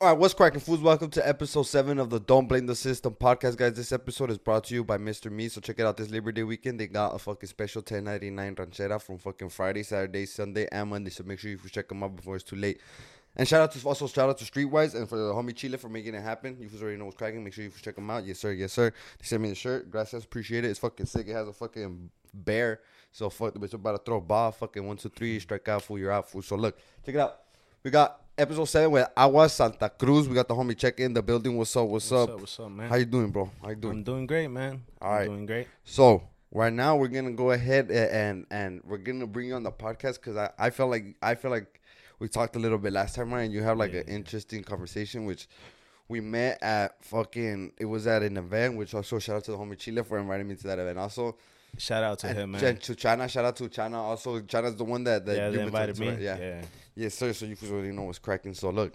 All right, what's cracking, fools? Welcome to episode seven of the Don't Blame the System podcast, guys. This episode is brought to you by Mr. Me. So check it out this Labor Day weekend. They got a fucking special 1099 ranchera from fucking Friday, Saturday, Sunday, and Monday. So make sure you check them out before it's too late. And shout out to also shout out to Streetwise and for the homie Chile for making it happen. You fools already know what's cracking. Make sure you check them out. Yes sir, yes sir. They sent me the shirt. Gracias, appreciate it. It's fucking sick. It has a fucking bear. So fuck the bitch about to throw a ball. Fucking one, two, three, strike out, fool. You're out, fool. So look, check it out. We got episode seven with Agua Santa Cruz. We got the homie check in the building. What's up? What's, What's up? up? What's up, man? How you doing, bro? How you doing? I'm doing great, man. All I'm doing great. So right now we're gonna go ahead and and we're gonna bring you on the podcast because I I feel like I feel like we talked a little bit last time, right? And you have like an interesting conversation, which we met at fucking. It was at an event, which also shout out to the homie Chile for inviting me to that event. Also, Shout out to and him, man. To China, shout out to China. Also, China's the one that that yeah, they invited to, me. right? Yeah. yeah. Yes, sir. So you already know what's cracking. So look,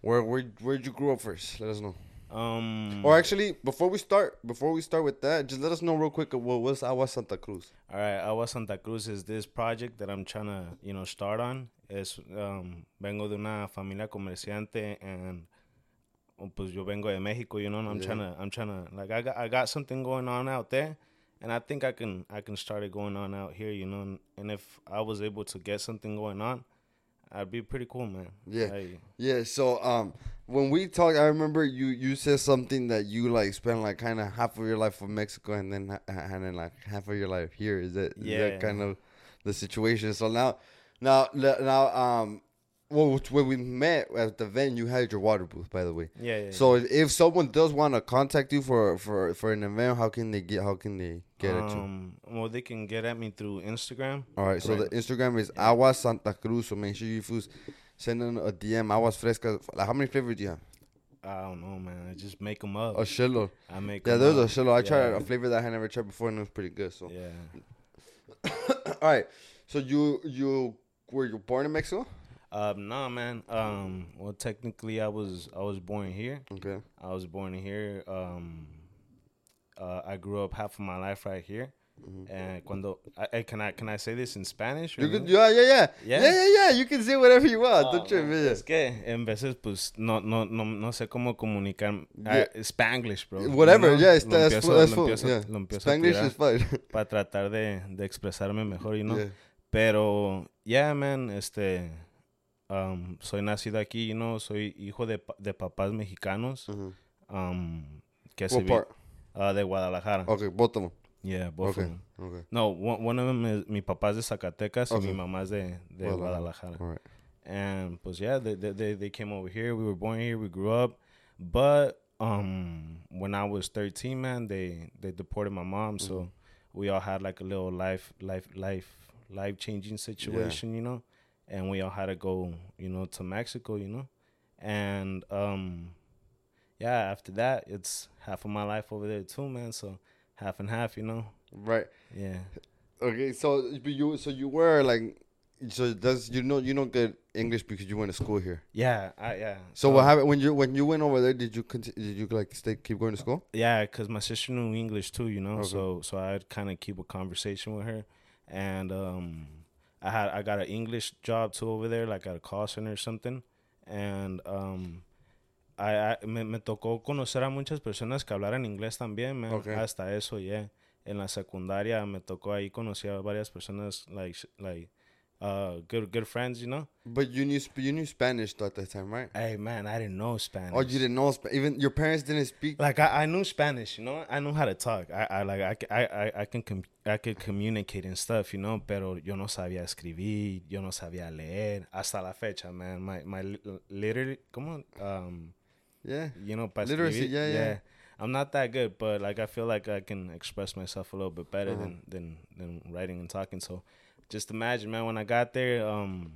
where where where'd you grow up first? Let us know. Um. Or actually, before we start, before we start with that, just let us know real quick what was Agua Santa Cruz. all right. Agua Santa Cruz is this project that I'm trying to, you know, start on. Es um, vengo de una familia comerciante and um, pues yo vengo de Mexico, you know, and I'm Yeah. trying to, I'm trying to, like, I got, I got something going on out there, and I think I can, I can start it going on out here, you know, and, and if I was able to get something going on, I'd be pretty cool, man. Yeah. Like, Yeah, so um, when we talked, I remember you you said something that you like spent like kind of half of your life in Mexico and then and then like half of your life here. Is that is Yeah. that kind of the situation? So now, now, now, um, well, when we met at the event, you had your water booth, by the way. yeah, yeah. So if someone does want to contact you for for for an event, how can they get how can they get at you? Um, well, they can get at me through Instagram. All right, so Right. the Instagram is Agua Santa Cruz. So make sure you fools send in a DM. Aguas frescas. Like, how many flavors do you have? I don't know, man. I just make them up. A shitload. I make. Yeah, there's a shitload. I tried a flavor that I had never tried before, and it was pretty good. So, Yeah. all right. So you you were you born in Mexico? Um, nah, man. Um, well, technically, I was I was born here. Okay. I was born here. Um, uh, I grew up half of my life right here. And cuando, I, I, can I can I say this in Spanish? You could, yeah, yeah, yeah, yeah, Yeah? yeah, yeah. You can say whatever you want. Ah, Don't trip, man. Es que en veces pues no no no no sé cómo comunicar Yeah. ah, Spanglish, bro. Whatever, You know? yeah, it's, Lo that's, empiezo- full, that's lo full, empiezo- yeah. lo empiezo Spanglish is fine. para tratar de, de expresarme mejor, you know. Yeah. Pero, yeah, man, este, um, soy nacido aquí, you know, soy hijo de, de papás mexicanos, um, que se part? ah, de Guadalajara. Okay, both of them. Yeah, both Okay, of them. okay. No, one, one of them is, mi papá es de Zacatecas Okay. y mi mamá es de, de Guadalajara. All right. And pues yeah, they, they they came over here. We were born here. We grew up, but um, when I was thirteen, man, they they deported my mom. So we all had like a little life life life life changing situation, you know, and we all had to go, you know, to Mexico, you know, and um, yeah, after that, it's half of my life over there too, man. So half and half, you know. Right. Yeah. Okay. So but you so you were like so does you know you don't get English because you went to school here. Yeah, I yeah. So what happened when you when you went over there? Did you did you like stay keep going to school? Yeah, cause my sister knew English too, you know. Okay. So so I'd kind of keep a conversation with her, and um, I had I got an English job too over there, like at a call center or something, and um, I, I me, me tocó conocer a muchas personas que hablaran inglés también, man. Okay. Hasta eso, yeah. En la secundaria me tocó ahí conocer a varias personas like like uh good good friends, you know. But you knew you knew Spanish at that time, right? Hey man, I didn't know Spanish. Oh, you didn't know Sp- even your parents didn't speak. like I, I knew Spanish, you know. I knew how to talk. I, I like I can com- I could communicate and stuff, you know. Pero yo no sabía escribir, yo no sabía leer. Hasta la fecha, man. My my li- literally, come on, um, Yeah. you know, Literacy, escribir, yeah, yeah. I'm not that good, but like I feel like I can express myself a little bit better Uh-huh. than than than writing and talking. So, just imagine, man. When I got there, um,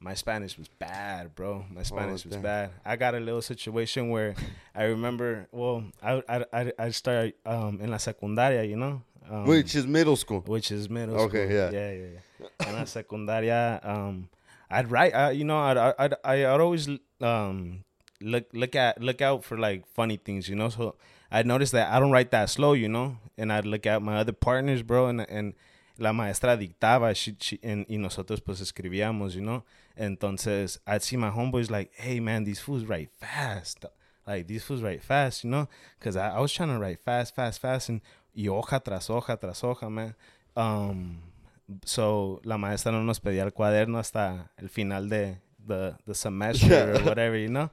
my Spanish was bad, bro. My Spanish was bad. I got a little situation where I remember. Well, I I I, I started um in la secundaria, you know, um, Which is middle school. which is middle Okay, school. yeah. yeah, yeah, yeah. In la secundaria, um, I'd write. Uh, you know, I'd I'd I'd I'd always um look look at look out for like funny things, you know. So I noticed that I don't write that slow, you know, and I'd look at my other partners, bro, and and la maestra dictaba, she, she, and y nosotros pues escribíamos, you know. Entonces, I'd see my homeboys like, hey man, these fools write fast. Like these fools write fast, you know? Cause I, I was trying to write fast, fast, fast, and y hoja tras hoja tras hoja, man. Um, so la maestra no nos pedía el cuaderno hasta el final de the the semester yeah. or whatever, you know.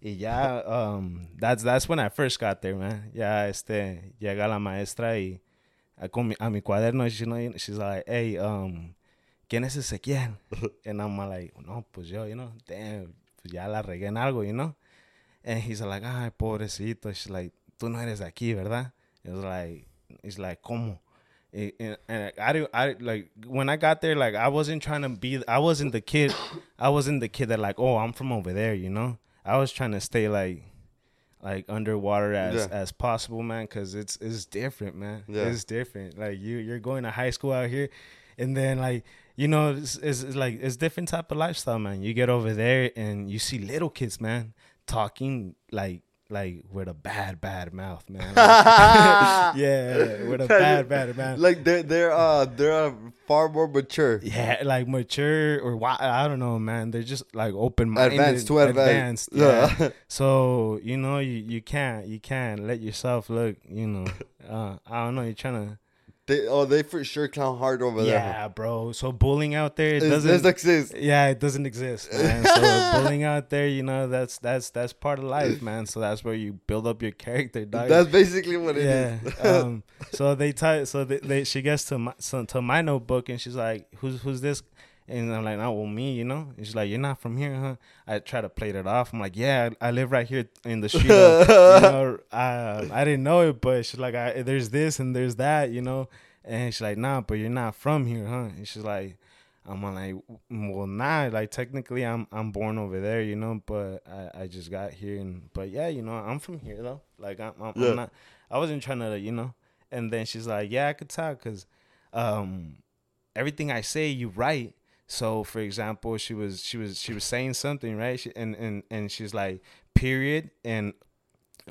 Y ya, um, that's that's when I first got there, man. Ya, este, llega la maestra y con mi, a mi cuaderno, you know, she's like, hey, um, ¿quién es Ezequiel? and I'm like, no, pues yo, you know, damn, pues ya la regué en algo, you know. And he's like, ay, pobrecito. She's like, tú no eres de aquí, ¿verdad? It's like, it's like, ¿cómo? And, and I, I like when I got there, like I wasn't trying to be, I wasn't the kid, I wasn't the kid that like, oh, I'm from over there, you know. I was trying to stay like, like underwater as yeah. as possible, man, because it's it's different, man. Yeah. It's different. Like you you're going to high school out here, and then like you know it's, it's, it's like it's different type of lifestyle, man. You get over there and you see little kids, man, talking like like with a bad bad mouth man. Like, yeah with a bad bad mouth. like they're they're uh they're uh, far more mature. Yeah like mature or why i don't know man. They're just like open minded advanced too advanced, advanced yeah. yeah. so you know you you can't you can't let yourself look you know uh i don't know you're trying to they oh they for sure clown hard over yeah, there. Yeah, bro. So bullying out there it doesn't, doesn't exist. Yeah, it doesn't exist, man. so bullying out there, you know, that's that's that's part of life, man. So that's where you build up your character, dog. That's basically what it yeah. is. um, so they tie so they, they she gets to my so, to my notebook and she's like, Who's who's this? And I'm like, no, well, me, you know. And she's like, you're not from here, huh? I try to play it off. I'm like, yeah, I, I live right here in the street. you know, I, I didn't know it, but she's like, I, there's this and there's that, you know. And she's like, nah, but you're not from here, huh? And she's like, I'm like, well, nah, like technically I'm I'm born over there, you know, but I, I just got here and but yeah, you know, I'm from here though. Like I'm, I'm, yeah. I'm not, I wasn't trying to, you know. And then she's like, yeah, I could tell because um, everything I say, you write. So for example, she was she was she was saying something, right? She, and and and she's like, period, and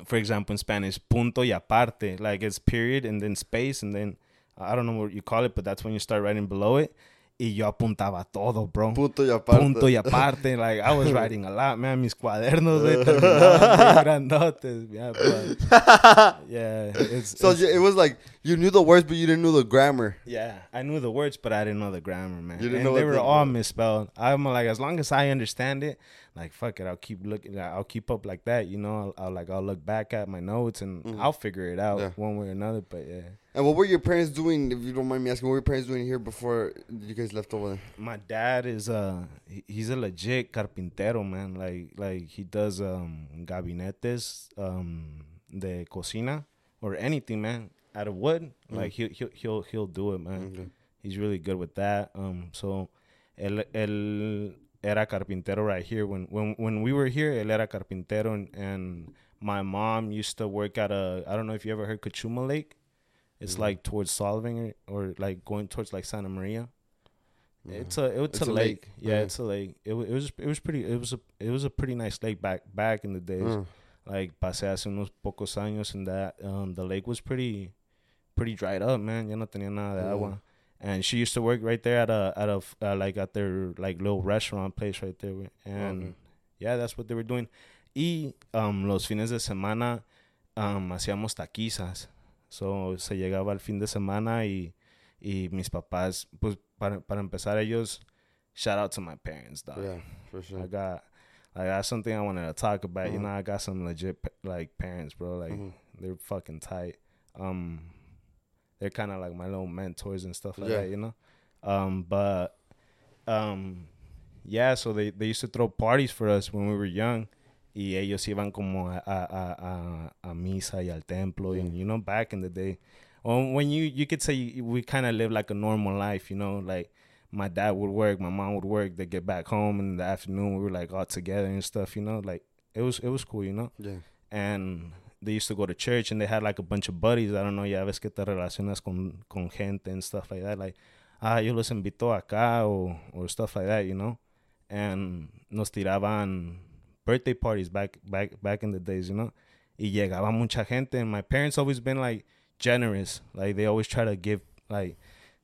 for example in Spanish, punto y aparte, like it's period and then space and then I don't know what you call it, but that's when you start writing below it. Y yo apuntaba todo, bro. Punto y aparte. Punto y aparte. Like, I was writing a lot, man. Mis cuadernos, güey, terminaban grandotes. Yeah, but, yeah. It's, so it's, it was like, you knew the words, but you didn't know the grammar. Yeah, I knew the words, but I didn't know the grammar, man. You didn't and know they were all misspelled. I'm like, as long as I understand it, like fuck it, I'll keep looking. I'll keep up like that, you know. I'll, I'll like I'll look back at my notes and mm-hmm. I'll figure it out yeah. one way or another. But yeah. And what were your parents doing? If you don't mind me asking, what were your parents doing here before you guys left over there? My dad is uh he's a legit carpintero, man. Like like he does um gabinetes um de cocina or anything, man, out of wood. Mm-hmm. Like he he'll he'll he'll do it, man. Okay. He's really good with that. Um, so el el era carpintero right here. When when when we were here, él era carpintero, and, and my mom used to work at a. I don't know if you ever heard Cachuma Lake. It's mm-hmm. like towards Solvang or, or, like going towards like Santa Maria. Mm-hmm. It's a it's, it's a, a, lake. lake. Yeah, mm-hmm. it's a lake. It, it was it was pretty it was a it was a pretty nice lake back back in the days. Mm. Like pasé hace unos pocos años and that um the lake was pretty pretty dried up, man. Ya no tenía nada de agua and she used to work right there at a at a uh, like at their like little restaurant place right there and okay. yeah that's what they were doing y um, los fines de semana um, hacíamos taquizas so se llegaba el fin de semana y y mis papás pues para, para empezar ellos shout out to my parents dog. yeah for sure I got like that's something I wanted to talk about. Mm-hmm. You know, I got some legit like parents, bro. Like mm-hmm. they're fucking tight. Um, they're kind of like my little mentors and stuff like yeah. that, you know. Um, but um, yeah, so they, they used to throw parties for us when we were young. Y ellos iban como a, a, a, a misa y al templo, and you know, back in the day, well, when you you could say we kind of live like a normal life, you know, like my dad would work, my mom would work, they get back home in the afternoon, we were like all together and stuff, you know, like it was it was cool, you know. Yeah. And they used to go to church and they had like a bunch of buddies. I don't know, ya ves que te relacionas con, con gente and stuff like that. Like, ah, yo los invito acá or, or stuff like that, you know? And nos tiraban birthday parties back, back, back in the days, you know? Y llegaba mucha gente. And my parents always been like generous. Like, they always try to give, like,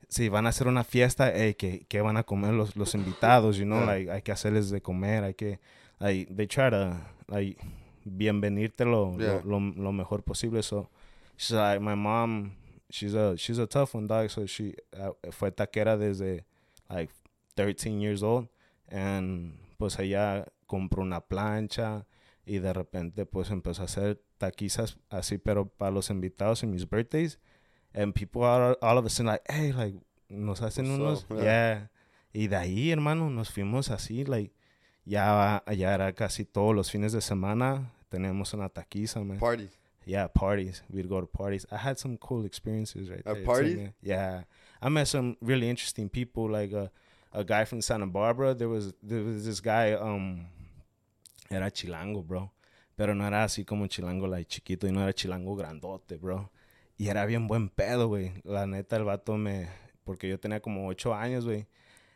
si van a hacer una fiesta, hey, que, que van a comer los, los invitados, you know, Yeah. like, hay que hacerles de comer, hay que, like, they try to, like, bienvenirte lo, Yeah. lo, lo, lo mejor posible, so, she's like, my mom, she's a, she's a tough one, dog, so she, uh, fue taquera desde, like, 13 years old, and, pues, ella compró una plancha, y de repente, pues, empezó a hacer taquizas así, pero para los invitados en mis birthdays, and people are all of a sudden like, hey, like, nos hacen What's unos, up? yeah. Yeah. Y de ahí, hermano, nos fuimos así, like, ya, ya era casi todos los fines de semana, teníamos una taquiza, man. Party. yeah, parties. We'd go to parties. I had some cool experiences right At there. parties? Yeah. I met some really interesting people, like a, a guy from Santa Barbara. There was, there was this guy, um, era chilango, bro. Pero no era así como chilango, like, chiquito, y no era chilango grandote, bro. Y era bien buen pedo, güey. La neta, el vato me... Porque yo tenía como ocho años, güey.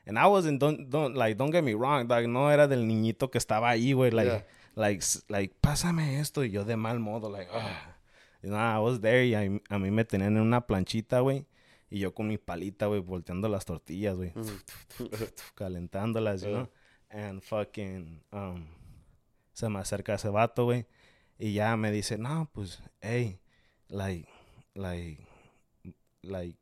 And I wasn't, don't, don't, like, don't get me wrong, dog. No era del niñito que estaba ahí, güey. Like, Yeah. like, like, pásame esto. Y yo de mal modo, like, ah. You know, I was there y a, a mí me tenían en una planchita, güey. Y yo con mi palita, güey, volteando las tortillas, güey. Calentándolas, you Yeah. know. And fucking, um, se me acerca ese vato, güey. Y ya me dice, no, pues, hey, like, like, like,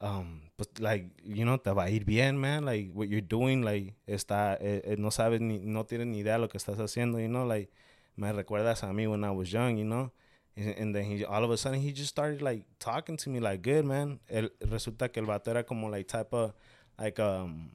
um, pues, like, you know, te va a ir bien, man. Like, what you're doing, like, está, eh, eh, no sabes ni, no tienes ni idea de lo que estás haciendo, you know, like, me recuerdas a mí when I was young, you know. And, and then he, all of a sudden, he just started, like, talking to me, like, good, man. El, resulta que el vato era como, like, type of, like, um,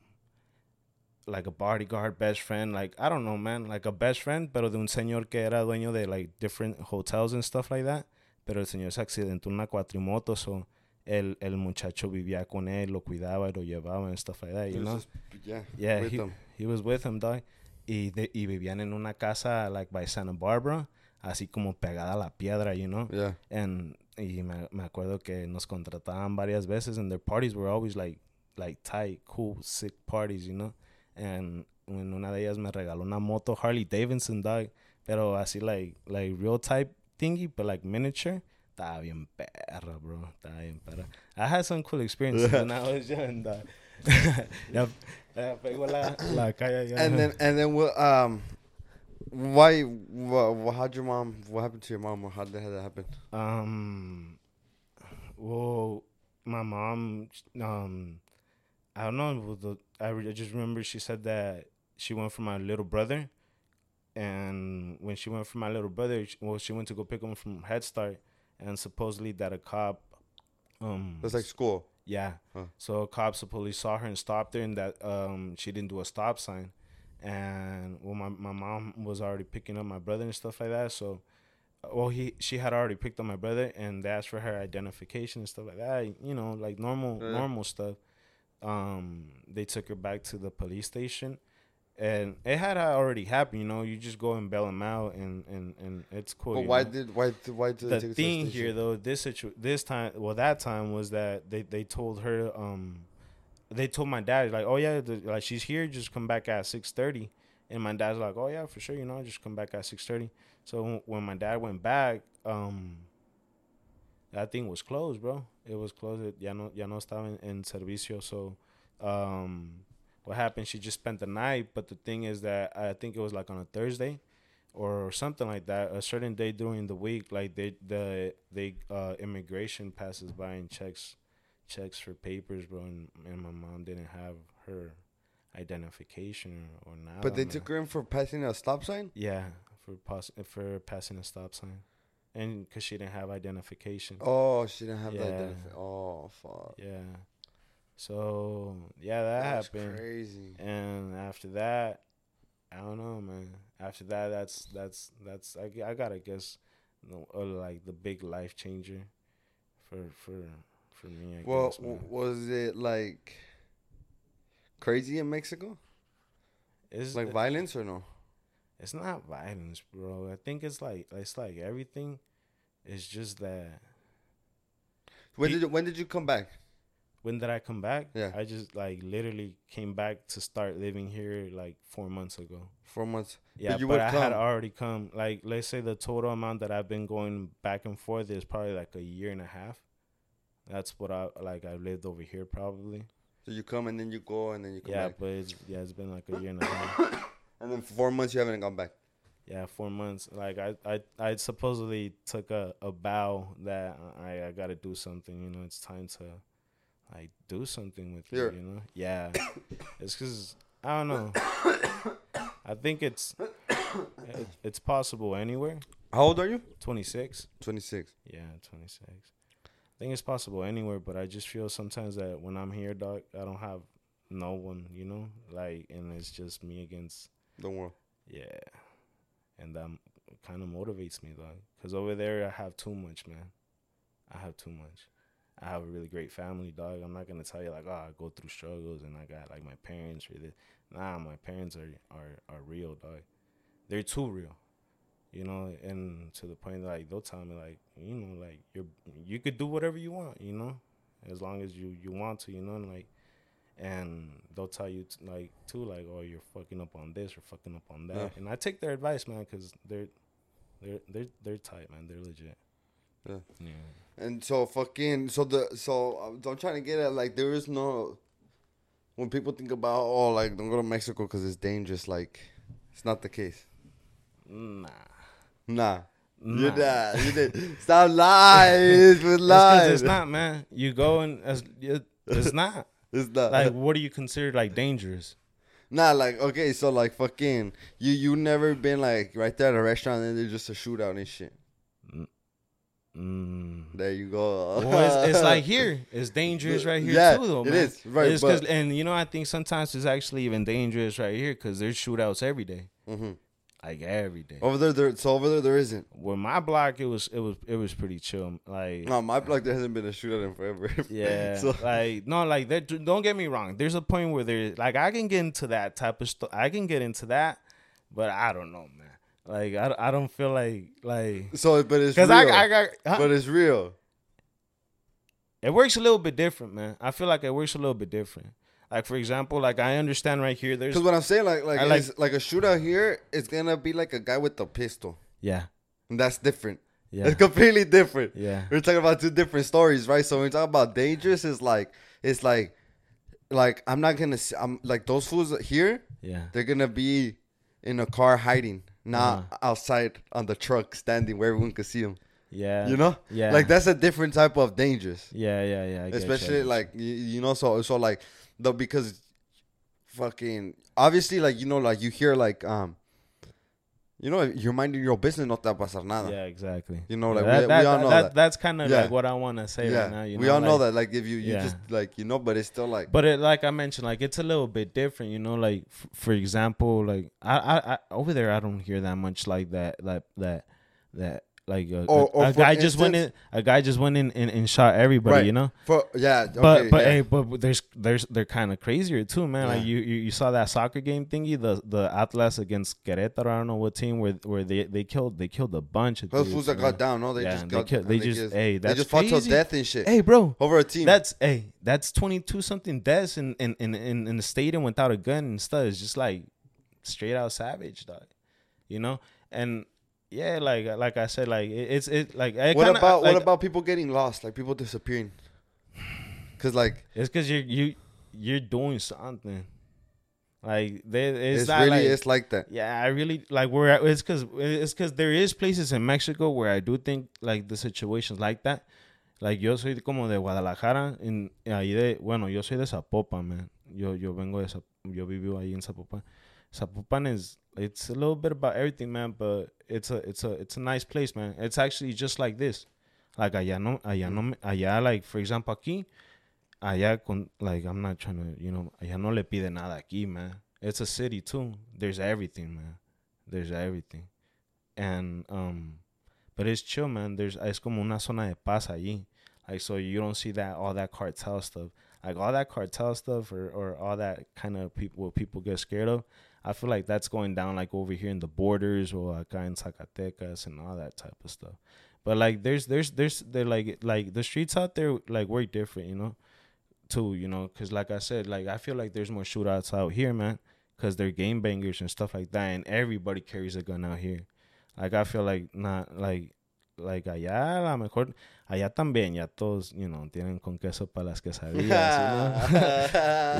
like a bodyguard, best friend, like I don't know, man, like a best friend, pero de un señor que era dueño de like different hotels and stuff like that. Pero el señor se accidentó en una cuatrimoto, so el, el muchacho vivía con él, lo cuidaba lo llevaba and stuff like that, you know. yeah. Yeah, he, he was with him, dog. Y, de, y vivían en una casa like by Santa Barbara, así como pegada a la piedra, you know. Yeah. And y me, me acuerdo que nos contrataban varias veces and their parties were always like like tight, cool, sick parties, you know. And en una de ellas me regaló una moto Harley Davidson, dog, pero así like like real type thingy, but like miniature. Estaba bien perra, bro. Estaba bien perra. I had some cool experiences when I was young, dog. ya, ya pegó la, la calle ya. And then and then what? Um, why? What, how'd your mom? What happened to your mom? Or how did that happen? Um, well, my mom, um, I don't know. I re- I just remember she said that she went for my little brother, and when she went for my little brother, she, well, she went to go pick him from Head Start, and supposedly that a cop, um, was like school. yeah. Huh. So a cop supposedly saw her and stopped her, and that um she didn't do a stop sign, and well, my my mom was already picking up my brother and stuff like that. So, well, he she had already picked up my brother, and they asked for her identification and stuff like that. You know, like normal Yeah. normal stuff. Um, they took her back to the police station. And it had already happened, you know. You just go and bail them out, and and and it's cool. But why know? did why why did the take thing here though this situ- this time well that time was that they they told her um they told my dad like oh yeah the, like she's here just come back at 6:30 and my dad's like oh yeah for sure you know just come back at 6:30 so when my dad went back um that thing was closed bro it was closed It- ya no ya no estaba en, en servicio so um what happened she just spent the night but the thing is that I think it was like on a Thursday or something like that. A certain day during the week, like they the they uh immigration passes by and checks checks for papers, bro. And, and my mom didn't have her identification or, or not. But they took her in for passing a stop sign. yeah for pass for passing a stop sign, and because she didn't have identification. Oh, she didn't have that. Yeah. Identif- oh, fuck. Yeah. So yeah, that That's happened. crazy. and after that i don't know man after that that's that's that's i, I gotta guess you know, uh, like the big life changer for for for me I Well, guess, was it like crazy in Mexico? Is Like violence or no? it's not violence bro i think it's like it's like everything it's just that When did you, when did you come back? When did i come back Yeah. i just like literally came back to start living here like four months ago Four months. Yeah, you but, would I had already come. Like, let's say the total amount that I've been going back and forth is probably like a year and a half. That's what I like. I've lived over here probably. So you come and then you go and then you come Yeah, back. but it's yeah, it's been like a year and a half. And then four months you haven't gone back. yeah, four months. Like I, I, I supposedly took a, a bow that I, I got to do something. You know, it's time to like do something with Here. you. You know, yeah. it's because I don't know. I think it's it, it's possible anywhere. How old are you? Twenty six. 26. Yeah, 26. I think it's possible anywhere, but I just feel sometimes that when I'm here, dog, I don't have no one, you know, like, and it's just me against, Don't worry. yeah, and that kind of motivates me, dog, because over there I have too much, man. I have too much. I have a really great family, dog. I'm not gonna tell you like, oh, I go through struggles and I got like my parents really. Nah, my parents are are are real, dog. They're too real you know, and to the point that, like they'll tell me like, you know, like you're you could do whatever you want, you know, as long as you you want to, you know, and like, and they'll tell you t- like too, like, oh, you're fucking up on this or fucking up on that, Yeah. and I take their advice, man, because they're they're they're they're tight, man, they're legit. Yeah. Yeah. And so fucking so the so I'm, I'm trying to get at like there is no when people think about oh like don't go to Mexico because it's dangerous like it's not the case. Nah. Nah. You Nah. did. You did. Stop lying. It's 'cause lying. it's not, man. You go and as it, it's not. It's not. Like, what do you consider like dangerous? Nah, like okay, so like fucking you you never been like right there at a restaurant and there's just a shootout and shit. Mm. There you go. Well, it's, it's like here. It's dangerous right here Yeah, too, though, it man. is, right, It's 'cause- but- and you know, I think sometimes it's actually even dangerous right here because there's shootouts every day, Mhm. like every day. Over there, there. So over there, there isn't. Where my block, it was, it was, it was pretty chill. Like, No, my block there hasn't been a shootout in forever. yeah, so like no, like there. Don't get me wrong. There's a point where there, like, I can get into that type of stuff. I can get into that, but I don't know, man. Like, I, I don't feel like, like, so, but it's because real. I, I got. huh? but it's real. It works a little bit different, man. I feel like it works a little bit different. Like for example, like I understand right here. There's Because what I'm saying, like, like, like- like a shootout here is gonna be like a guy with a pistol, yeah, and that's different. yeah, It's completely different. yeah, We're talking about two different stories, right? So when we talk about dangerous, it's like, it's like, like I'm not gonna, I'm like those fools here. yeah, They're gonna be in a car hiding, not Uh-huh. outside on the truck standing where everyone can see him. yeah. You know, Yeah. like that's a different type of dangerous. Yeah, yeah, yeah. I get you, I especially like you, you know so so like the because fucking obviously like you know like you hear like um you know you're minding your business no te va a pasar nada Yeah, exactly. You know, Yeah, like, we- we all know that. That's kind of Yeah. like what I want to say yeah right now. You we know, all know that like if you you just like you know but it's still like But it, like I mentioned, like it's a little bit different, you know. Like f- for example, like I, I, I over there, I don't hear that much like that, like that, that like uh, a, Or- or a guy just went in, a guy just went in and, and shot everybody, Right. you know. for yeah okay, But but yeah. hey, but there's there's they're kind of crazier too, man. Like you, you you saw that soccer game thingy, the the Atlas against Querétaro. I don't know what team where where they they killed they killed a bunch of those dudes, fools that got down no they Yeah, just they got kill- they and just- hey, they just fought to crazy. death and shit Hey, bro, over a team that's hey, that's twenty two something deaths in in, in in in the stadium without a gun and stuff. It's just like straight out savage, dog. You know, and yeah, like like I said, like it, it's it like it what kinda, about like, what about people getting lost like people disappearing because like It's because you're you you're doing something. Like there, it's, it's, not really like, it's like that Yeah, I really like where I- it's because it's because there is places in Mexico where I do think like the situations like that. Like yo soy como de Guadalajara, en ahí de bueno yo soy de Zapopan, man. Yo yo vengo de Zap- yo vivo ahí en Zapopan. Zapopan is it's a little bit about everything, man, but it's a it's a it's a nice place, man. It's actually just like this. Like allá no allá no allá like for example aquí allá con like I'm not trying to you know allá no le pide nada aquí, man. It's a city too. There's everything, man. There's everything, and um, but it's chill, man. There's it's como una zona de paz allí, like so you don't see that all that cartel stuff, like all that cartel stuff or or all that kind of people what people get scared of. I feel like that's going down like over here in the borders or acá in Zacatecas and all that type of stuff. But like there's there's there's they're like like the streets out there like work different, you know too, you know, because like I said, like I feel like there's more shootouts out here, man, because they're game bangers and stuff like that, and everybody carries a gun out here. Like I feel like not like like allá a lo mejor allá también ya todos you know tienen con queso para las quesadillas you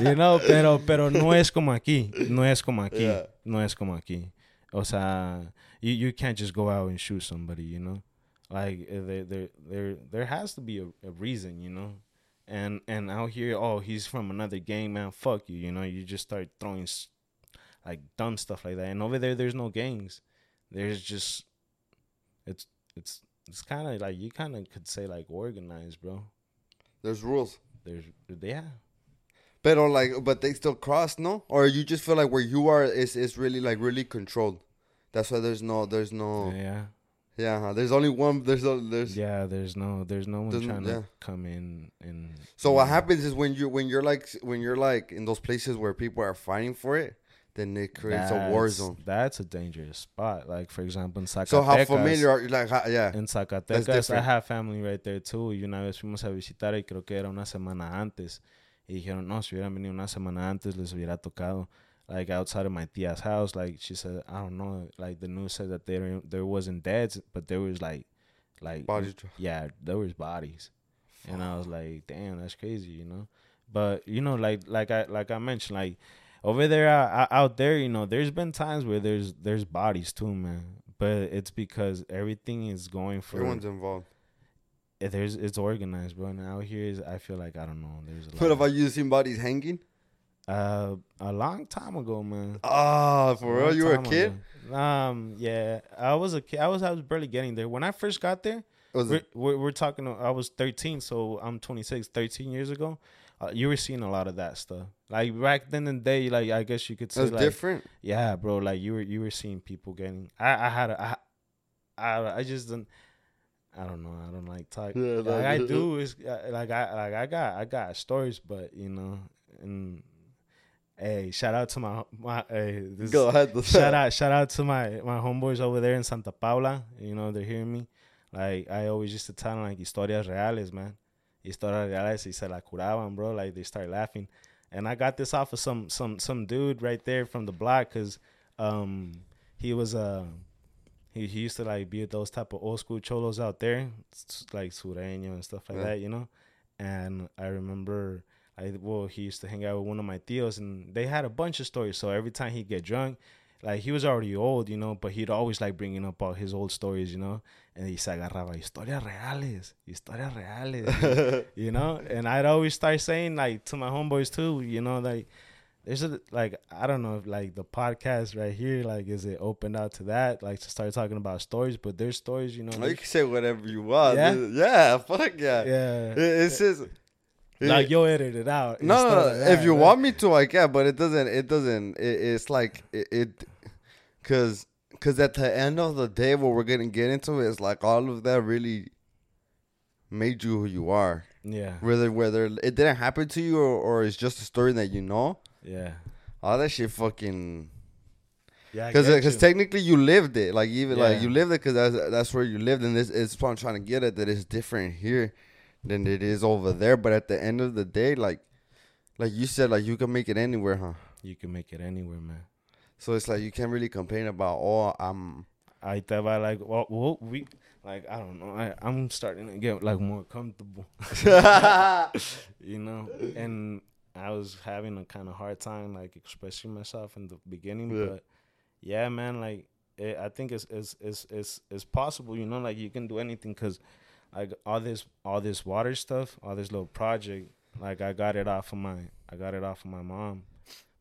know, you know pero pero no es como aquí no es como aquí Yeah. no es como aquí. O sea you you can't just go out and shoot somebody you know. Like uh, there there there there has to be a, a reason you know. And and out here oh he's from another gang man fuck you you know you just start throwing like dumb stuff like that. And over there there's no gangs. There's just it's it's it's kind of like you kind of could say like organized bro There's rules. there's yeah But like, but they still cross, no? Or you just feel like where you are is is really like really controlled. That's why there's no, there's no, yeah yeah. huh? There's only one. There's a, there's. yeah there's no there's no one Doesn't- trying yeah. to come in and So what know, happens is when you when you're like when you're like in those places where people are fighting for it, then it creates a war zone. that's a dangerous spot like for example in Zacatecas So how familiar are you? Like, how, yeah, En Zacatecas, I have family right there too. Y una vez fuimos a visitar y creo que era una semana antes. Y dijeron, no, si hubieran venido una semana antes, les hubiera tocado. Like outside of my tia's house, like she said, I don't know. Like the news said that there there wasn't deads, but there was like, like body. dr- yeah, there was bodies, and I was like, damn, that's crazy, you know. But you know, like like I like I mentioned, like over there uh, out there, you know, there's been times where there's there's bodies too, man. But it's because everything is going for Everyone's involved. eh, there's it's organized, bro. And out here is I feel like I don't know. There's a lot. What about you seen bodies hanging? uh, a long time ago, man. Ah, for real? You were a kid? ago. Um, yeah, I was a kid. I was I was barely getting there when I first got there. Was We're, we're, we're talking. I was 13, so I'm 26. 13 years ago, uh, you were seeing a lot of that stuff. Like back then in the day, like I guess you could say, was like, different. yeah, bro. Like you were you were seeing people getting. I I had a, I, I I just don't. I don't know. I don't like talk. Yeah, like like- I do is uh, like I like I got I got stories, but you know, and hey, shout out to my my hey, this, Go ahead. shout out shout out to my my homeboys over there in Santa Paula. You know, they're hearing me. Like I always used to tell them like historias reales, man. Historias reales y se la curaban, bro. Like they start laughing. And I got this off of some some some dude right there from the block cuz um he was uh he, he used to like be with those type of old school cholos out there, like sureño and stuff like Yeah. that, you know. And I remember I well, he used to hang out with one of my tios, and they had a bunch of stories. So every time he'd get drunk, like he was already old, you know, but he'd always like bringing up all his old stories, you know. And he se agarraba historias reales, historias reales, you know. And I'd always start saying like to my homeboys too, you know, like there's a like I don't know if like the podcast right here, like is it opened out to that, like to start talking about stories, but there's stories, you know. Oh, you can say whatever you want. Yeah? Yeah fuck yeah. yeah. It- it's just. Like you'll edit it out. No, no, no. that, if you right? want me to, I can. But it doesn't. It doesn't. It, it's like it, it, cause, cause at the end of the day, what we're gonna get into is like all of that really made you who you are. Yeah. Whether whether it didn't happen to you or, or it's just a story that you know, Yeah. all that shit fucking. Yeah. Because because uh, technically you lived it, like even like you lived it because that's that's where you lived, and this is what I'm trying to get at that it's different here than it is over there. But at the end of the day, like like you said, like you can make it anywhere, huh? you can make it anywhere, man. So it's like you can't really complain about oh I'm I thought about like well, well we like I don't know I I'm starting to get like more comfortable, you know, and I was having a kind of hard time like expressing myself in the beginning, Yeah. but yeah, man, like it, I think it's it's it's it's it's possible, you know, like you can do anything because like all this all this water stuff, all this little project, like I got it off of my I got it off of my mom.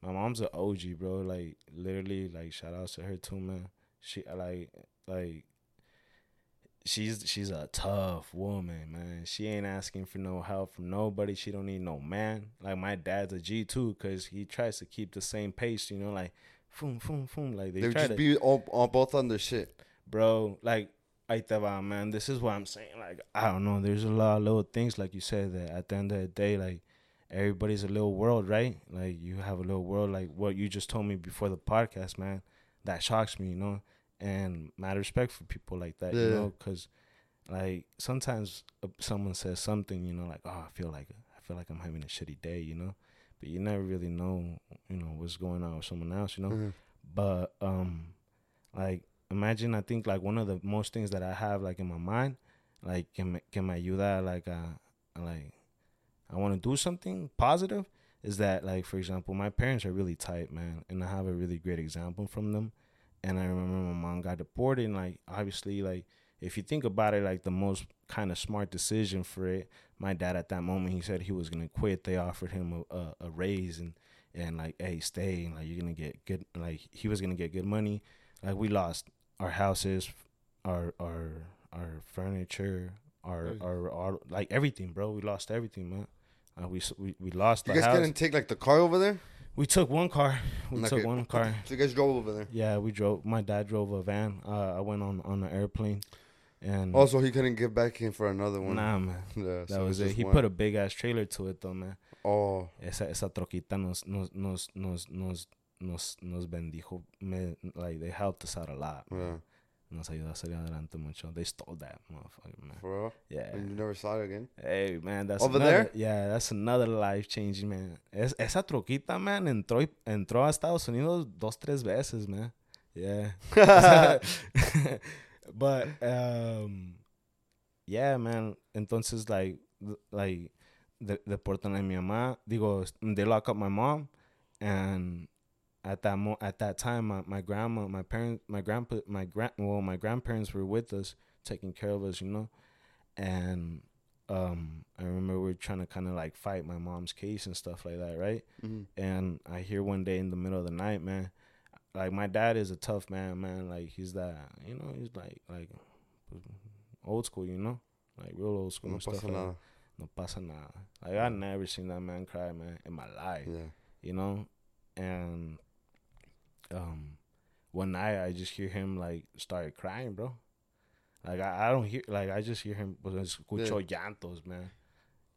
My mom's an OG, bro. Like literally, like shout outs to her too, man. She uh, like like she's she's a tough woman, man. She ain't asking for no help from nobody. She don't need no man. Like my dad's a G too, cause he tries to keep the same pace. You know, like boom, boom, boom. Like they, they try just to, be all, all both on their shit. bro. Like I thought, man. This is what I'm saying. Like I don't know. There's a lot of little things, like you said, that at the end of the day, like everybody's a little world, right? Like you have a little world, like what you just told me before the podcast, man. That shocks me, you know. And mad respect for people like that, you know, because like sometimes uh, someone says something, you know, like oh, I feel like I feel like I'm having a shitty day, you know, but you never really know, you know, what's going on with someone else, you know Mhm. but um like imagine I think like one of the most things that I have like in my mind, like can can me ayuda like uh like I want to do something positive is that like for example my parents are really tight man and I have a really great example from them. And I remember my mom got deported and like obviously like if you think about it like the most kind of smart decision for it my dad at that moment he said he was gonna quit. They offered him a, a, a raise and and like hey stay and like you're gonna get good like he was gonna get good money. Like we lost our houses our our our furniture our our, our like everything bro. We lost everything man. Uh, we, we we lost You guys house. couldn't take like the car over there. we took one car. We took one car. So you guys drove over there. yeah we drove my dad drove a van. Uh, i went on on an airplane and Also, he couldn't get back in for another one. nah man. Yeah, that was it. he put a big ass trailer to it though man. Oh, esa esa troquita nos nos nos nos nos nos nos bendijo me, like they helped us out a lot yeah. nos ayudó a salir adelante mucho they stole that motherfucker man For real? yeah And you never saw it again? Hey man, that's Over another, there? Yeah, that's another life changing man. Es, esa troquita man entró entró a Estados Unidos dos tres veces man. Yeah. but um, yeah man. Entonces like like de- deportan a mi mamá. Digo, they lock up my mom, and at that mo- at that time my, my grandma, my parents, my grandpa, my grand well my grandparents were with us, taking care of us, you know, and um I remember we were trying to kind of like fight my mom's case and stuff like that, right? Mhm. And I hear one day in the middle of the night, man, like my dad is a tough man, man. Like he's that, you know, he's like like old school, you know, like real old school No and stuff pasa like that. nada. No pasa nada. Like I never seen that man cry, man, in my life, Yeah. you know. And um, one night I just hear him like start crying, bro. Like I, I don't hear, like I just hear him, pues escucho llantos, man.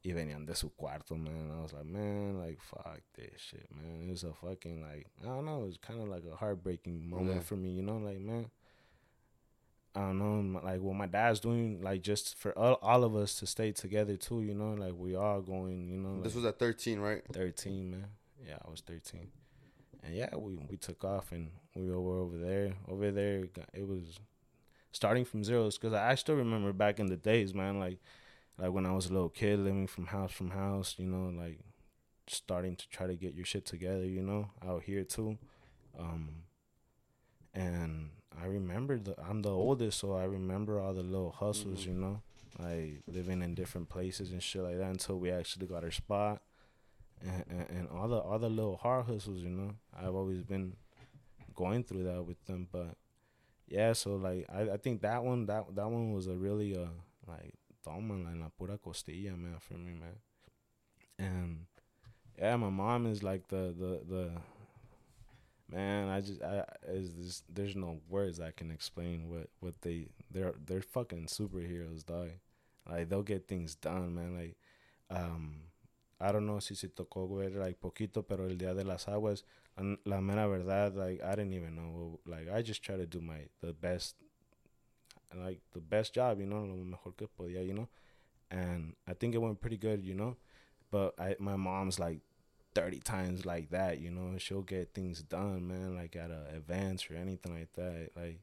Y venían de su cuarto, man. I was like, man, like fuck this shit, man. It was a fucking like I don't know. It was kind of like a heartbreaking moment Yeah. for me, you know, like man. I don't know, like what my dad's doing, like just for all, all of us to stay together too, you know, like we all going, you know. This like- was at 13, right? 13, man. Yeah, I was 13. And yeah, we we took off and we were over there. Over there, it was starting from zeros because I still remember back in the days, man. Like, like when I was a little kid, living from house from house, you know, like starting to try to get your shit together, you know, out here too. Um, and I remember the I'm the oldest, so I remember all the little hustles, you know, like living in different places and shit like that until we actually got our spot and, and, all the all the little hard hustles, you know. I've always been going through that with them, but yeah. So like, I, I think that one that that one was a really uh like toma la, la pura costilla, man, for me, man. And yeah, my mom is like the the the man. I just I is this there's no words I can explain what what they they're they're fucking superheroes, dog. Like they'll get things done, man. Like um I don't know si se tocó ver like poquito, pero el día de las aguas, la, mera verdad, like I didn't even know. Like I just try to do my the best, like the best job, you know, lo mejor que podía, you know. And I think it went pretty good, you know. But I my mom's like thirty times like that, you know. She'll get things done, man, like at a events or anything like that, like,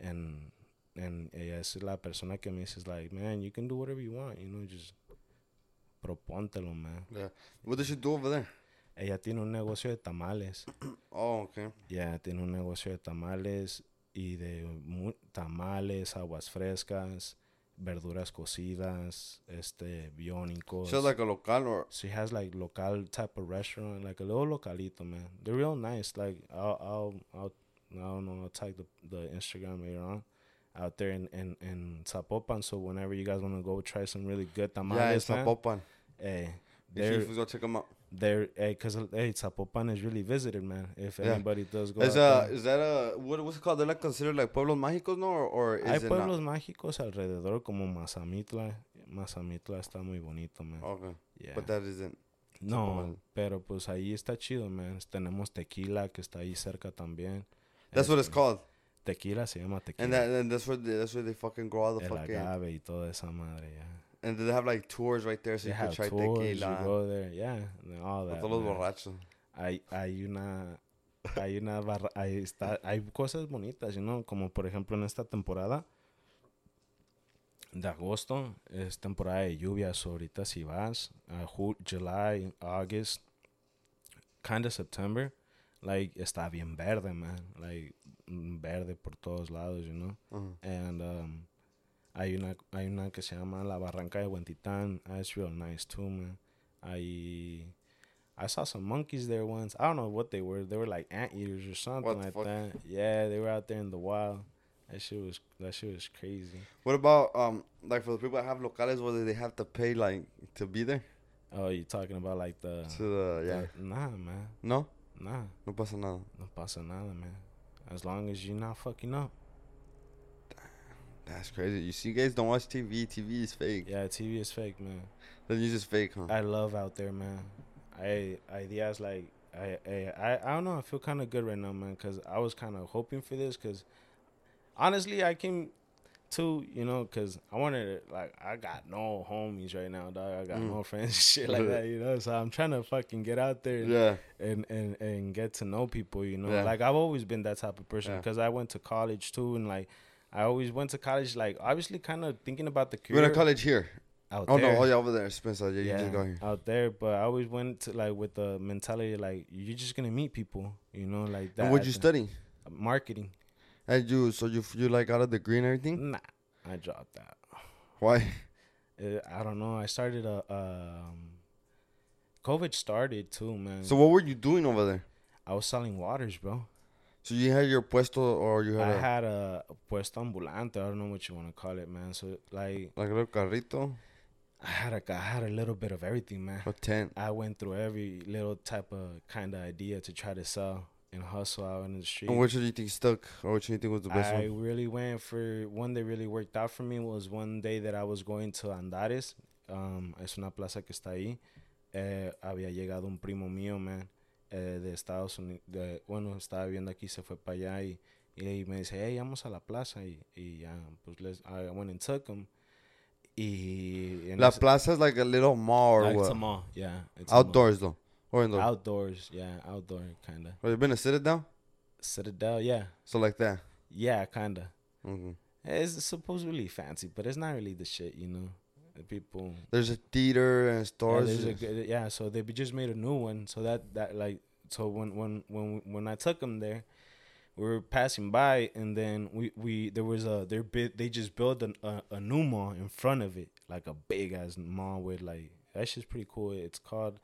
and and ella es la persona que me dice like, man, you can do whatever you want, you know, just propóntelo, man. Yeah. What did she do over there? Ella tiene un negocio de tamales. Oh, okay. Ya tiene un negocio de tamales y de tamales, aguas frescas, verduras cocidas, este, biónicos. She has like a local or she has like local type of restaurant, like a little localito, man. They're real nice. Like I'll, I'll, I'll, I don't know. I'll tag the the Instagram later on. Out there in, in, in Zapopan, so whenever you guys want to go try some really good yeah, tamales, man, Zapopan. Hey, they're you go check them out. they're hey, cause hey, Zapopan is really visited, man. If Yeah. anybody does go, Is out uh there. is that a what what's it called? They're like considered like pueblos mágicos, no, or, or is hay it pueblos mágicos alrededor como Mazamitla. Mazamitla está muy bonito, man. not? Okay, Yeah. but that isn't. no, Zapopan. pero pues ahí está chido, man. Tenemos tequila que está ahí cerca también. That's what it's Este, called, Tequila se llama tequila. and that and that's where they, that's where they fucking grow all the El fucking. agave y toda esa madre, yeah. And they have like tours right there, so They you can have try tours, you tequila. go there, yeah, and all that. todos los borrachos. Hay, hay una hay una barra, hay, está, hay cosas bonitas, you know, como por ejemplo en esta temporada de agosto, es temporada de lluvias, ahorita si vas, uh, July, August, kind of September, like, está bien verde, man, like, verde por todos lados, you know, Uh-huh. and, um, hay una, hay una que se llama la Barranca de Huentitán, that's real nice too, man, hay... I saw some monkeys there once. I don't know what they were. They were like anteaters or something like fuck? that. Yeah, they were out there in the wild. That shit was that shit was crazy. What about um like for the people that have locales whether they have to pay like to be there? Oh, you talking about like the? To the yeah. the- nah, man. No? Nah, No pasa nada. no pasa nada, man. As long as you're not fucking up. That's crazy. You see guys don't watch TV. TV is fake. Yeah, TV is fake, man. Then you just fake, huh? I love out there, man. I ideas like I I I, don't know. I feel kind of good right now, man, because I was kind of hoping for this. Because honestly, I came to you know because I wanted to like I got no homies right now, dog. I got Mm. no friends, shit like that, you know. So I'm trying to fucking get out there and yeah. and, and, and get to know people, you know. Yeah. Like I've always been that type of person Yeah. because I went to college too, and like I always went to college, like obviously kind of thinking about the career. You went to college here. out Oh there no, oh yeah, over there, Spencer. Yeah, you just go here. out there. But I always went to like with the mentality like you're just gonna meet people, you know, like that. And what'd you study? Marketing. And you so you you like got a degree and everything? Nah, I dropped that. Why? Uh, I don't know. I started a um. COVID started too, man. So what were you doing over there? I was selling waters, bro. So you had your puesto or you had, I a, had a puesto ambulante. I don't know what you want to call it, man. So like, like a little carrito I had a, I had a little bit of everything, man. or tent. I went through every little type of kind of idea to try to sell and hustle out in the street. And which one do you think stuck or which one do you think was the best I one? really went for one that really worked out for me was one day that I was going to Andares. Um, es una plaza que está ahí. Eh, había llegado un primo mío, man, eh, de Estados Unidos. De, bueno, estaba viviendo aquí, se fue para allá y, y me dice, hey, vamos a la plaza. Y, y ya, pues les, I went and took him. Y en La plaza is like a little mall or like, it's what? a mall, yeah. It's a mall. Outdoors though. Or indoor. Outdoors, yeah, outdoor, kind of. Have you been to down? Citadel, yeah. So like that. Yeah, kind of. hmm It's supposedly fancy, but it's not really the shit, you know. The people. There's a theater and stores. a good- yeah, so they just made a new one. So that that like so when when when when I took them there, we were passing by, and then we we there was a there bit they just built an, a a new mall in front of it, like a big ass mall with like that's just pretty cool. It's called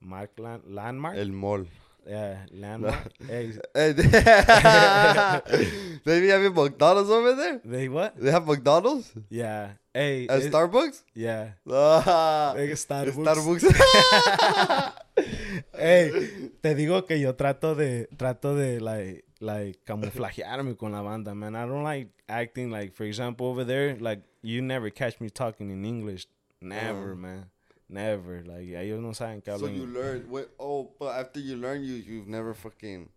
Mark Land, Landmark. El mall. Yeah, Landmark. Hey, Hey, they have McDonald's over there? they what? They have McDonald's? Yeah. Hey. At it- Starbucks? yeah. Ah, Starbucks. Starbucks. Ey, te digo que yo trato de trato de like like camuflajearme con la banda, man. I don't like acting like for example over there, like you never catch me talking in English. Never, Oh. man. Never. Like ellos no saben que so you learned what oh but after you learn you you've never fucking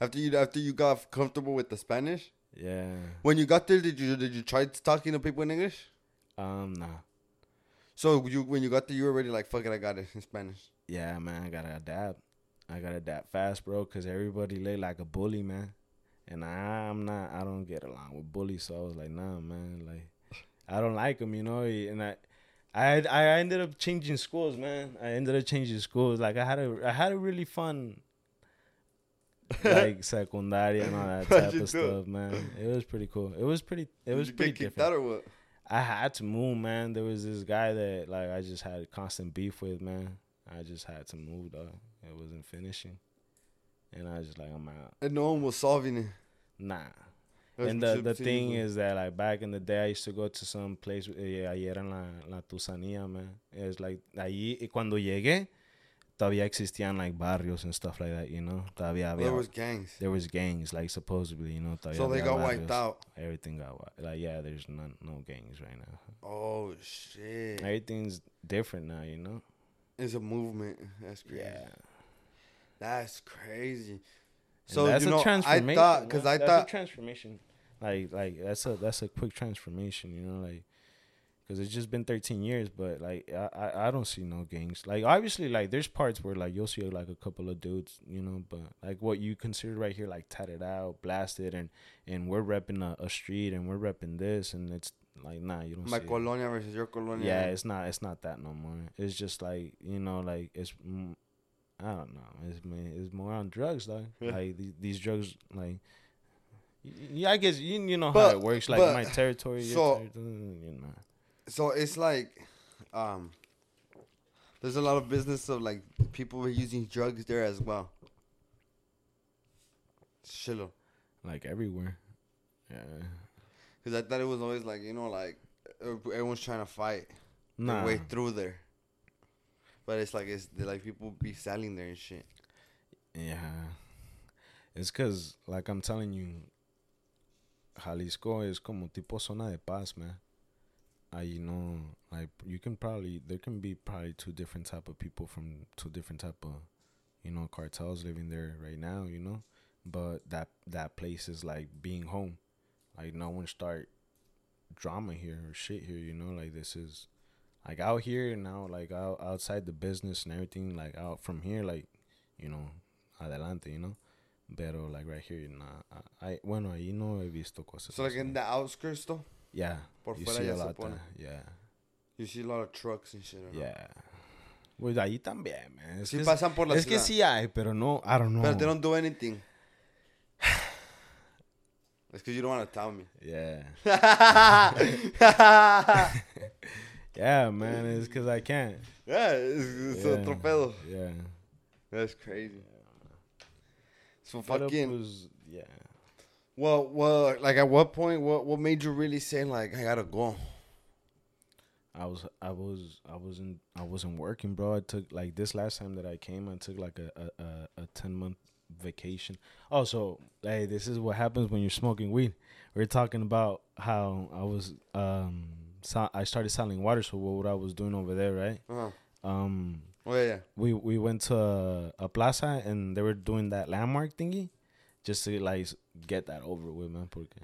after you after you got comfortable with the Spanish? yeah. When you got there did you did you try talking to people in English? Um nah. So you when you got there you were already like fuck it I got it in Spanish. Yeah, man, I gotta adapt. I gotta adapt fast, bro, cause everybody lay like a bully, man. And I'm not. I don't get along with bullies, so I was like, nah, man. Like, I don't like them, you know. And I, I, I ended up changing schools, man. I ended up changing schools. Like, I had a, I had a really fun, like secundaria and all that type of stuff, man. It was pretty cool. It was pretty. It was you pretty different. or what? I had to move, man. There was this guy that like I just had constant beef with, man. I just had to move, though. It wasn't finishing, and I was just like, I'm out. And no one was solving it. Nah. Was And the, the thing is that like back in the day, I used to go to some place. Eh, ahí era en la, la Tusanía, man. It's like allí cuando llegué, todavía existían like barrios and stuff like that, you know. Todavía había, there was gangs. there was gangs, like supposedly, you know. Todavía So they got wiped out. Everything got wiped. Like yeah, there's none, no gangs right now. Oh shit! Everything's different now, you know. It's a movement. That's crazy. Yeah. That's crazy. And So that's you a know, I thought because. I that's thought a transformation. Like like that's a that's a quick transformation, you know, like because it's just been 13 years. But like, I, I I don't see no gangs. Like obviously, like there's parts where like you'll see like a couple of dudes, you know. But like what you consider right here, like tatted out, blasted, and and we're repping a, a street and we're repping this, and it's like nah, you don't. My see it. colonia versus your colonia. Yeah, it's not. It's not that no more. It's just like you know, like it's. I don't know. It's man, it's more on drugs though. Like these, these drugs, like. Yeah, I guess you you know how it works. Like but- my territory, your so- territory, you know. So it's like, um, there's a lot of business of like people were using drugs there as well. Shillo. like everywhere. Yeah. Because I thought it was always like, you know, like everyone's trying to fight Nah. their way through there. But it's like, it's like people be selling there and shit. Yeah. It's cause like I'm telling you, Jalisco is como tipo zona de paz, man. I know like you can probably there can be probably two different type of people from two different type of you know cartels living there right now, you know. But that that place is like being home. Like no one start drama here or shit here, you know. Like this is like out here now, like out outside the business and everything, like out from here, like you know, adelante, you know. Pero like right here, nah. I, I bueno ahí no he visto cosas. So like in the outskirts though, yeah, por you fuera see ya a se lot pone. there. Yeah, You see a lot of trucks and shit. ¿no? yeah. Pues ahí también, man. Es Sí que, pasan por la es que ciudad. sí hay, pero no, I don't know. But they don't do anything. It's because you don't want to tell me. Yeah, yeah, man. It's because I can't. Yeah, it's, it's yeah. otro pedo. Yeah. That's crazy. So fucking. was- yeah. Well, well, like at what point, what what made you really say like I gotta go? I was I was I wasn't I wasn't working, bro. I took like this last time that I came, I took like a a, a, ten month vacation. Oh, so hey, this is what happens when you're smoking weed. We are talking about how I was um so I started selling water, so what I was doing over there, right? Uh-huh. Um, Oh yeah, we we went to a, a plaza and they were doing that landmark thingy, just to like get that over with, man. Porque,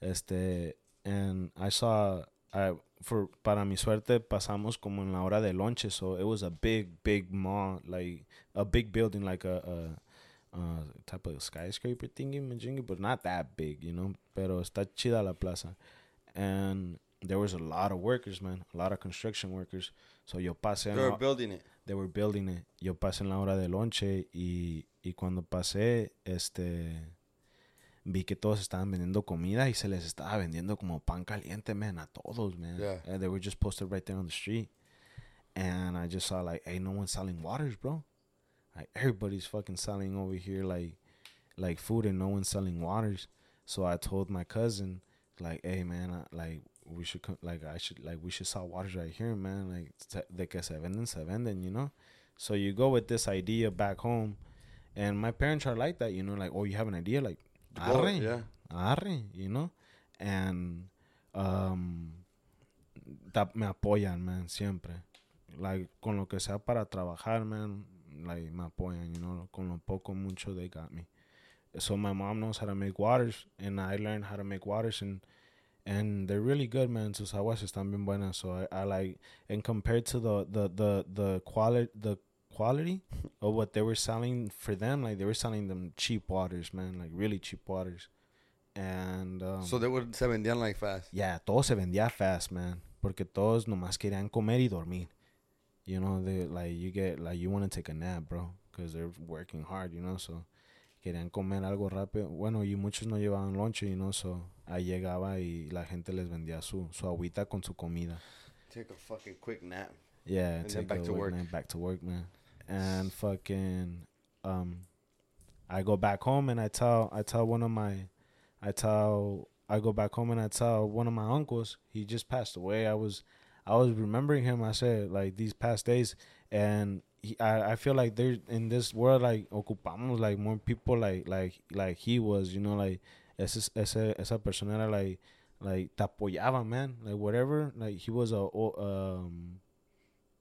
este, and I saw, I for para mi suerte pasamos como en la hora de lonche, so it was a big big mall, like a big building, like a, a, a type of skyscraper thingy, majingy, but not that big, you know. Pero está chida la plaza, and there was a lot of workers, man, a lot of construction workers. So yo pasé They were la- building it. they were building it. Yo pasé en la hora de lonche y, y cuando pasé, este, vi que todos estaban vendiendo comida y se les estaba vendiendo como pan caliente, man, a todos, man. Yeah. And they were just posted right there on the street. And I just saw like, hey, no one's selling waters, bro. Like everybody's fucking selling over here like, like food and no one's selling waters. So I told my cousin, like, hey, man, I, like we should come, like I should like we should sell waters right here, man. Like se- de que se venden, se venden, you know. So you go with this idea back home, and my parents are like that, you know, like oh you have an idea, like arre, yeah. arre, you know, and um, that me apoyan, man, siempre, like con lo que sea para trabajar, man, like me apoyan, you know, con lo poco mucho they got me. So my mom knows how to make waters, and I learned how to make waters, and and they're really good, man. Sus aguas están bien buenas. So I, I like, and compared to the the the the quality the quality of what they were selling for them, like they were selling them cheap waters, man, like really cheap waters. And um, So they would se vendían like fast. yeah, todo se vendía fast, man, porque todos nomás querían comer y dormir. You know, they like you get like you want to take a nap, bro, because they're working hard, you know. So querían comer algo rápido. Bueno, y muchos no llevaban lonche, you know. So ahí llegaba y la gente les vendía su su agüita con su comida. Take a fucking quick nap. Yeah, And take back a to work. man, back to work, man. And fucking, um, I go back home and I tell I tell one of my, I tell I go back home and I tell one of my uncles he just passed away. I was, I was remembering him. I said like these past days, and he, I I feel like there's in this world like ocupamos like more people like like like he was. You know like ese ese esa persona era like like te apoyaba man like whatever like he was a um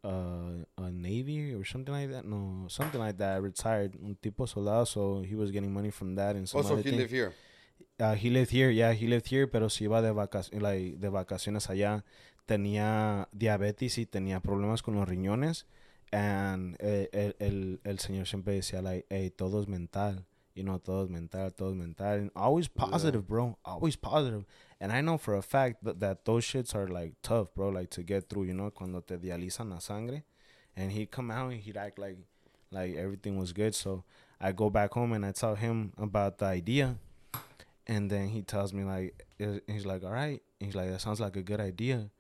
uh, a navy or something like that. No, something like that. Retired, un tipo soldado, so he was getting money from that and some Also, he thing. live here. Uh, he lived here, yeah, he lived here, pero si iba de, vacac like, de vacaciones allá. Tenía diabetes y tenía problemas con los riñones. And eh, el, el, el señor siempre decía, like, hey, todo es mental. You know, todo es mental, todo es mental. And always positive, yeah. bro. Always positive. And I know for a fact that, that those shits are, like, tough, bro. Like, to get through, you know, cuando te dializan la sangre. And he'd come out and he'd act like, like everything was good. So I go back home and I tell him about the idea. And then he tells me, like, he's like, all right. He's like, that sounds like a good idea.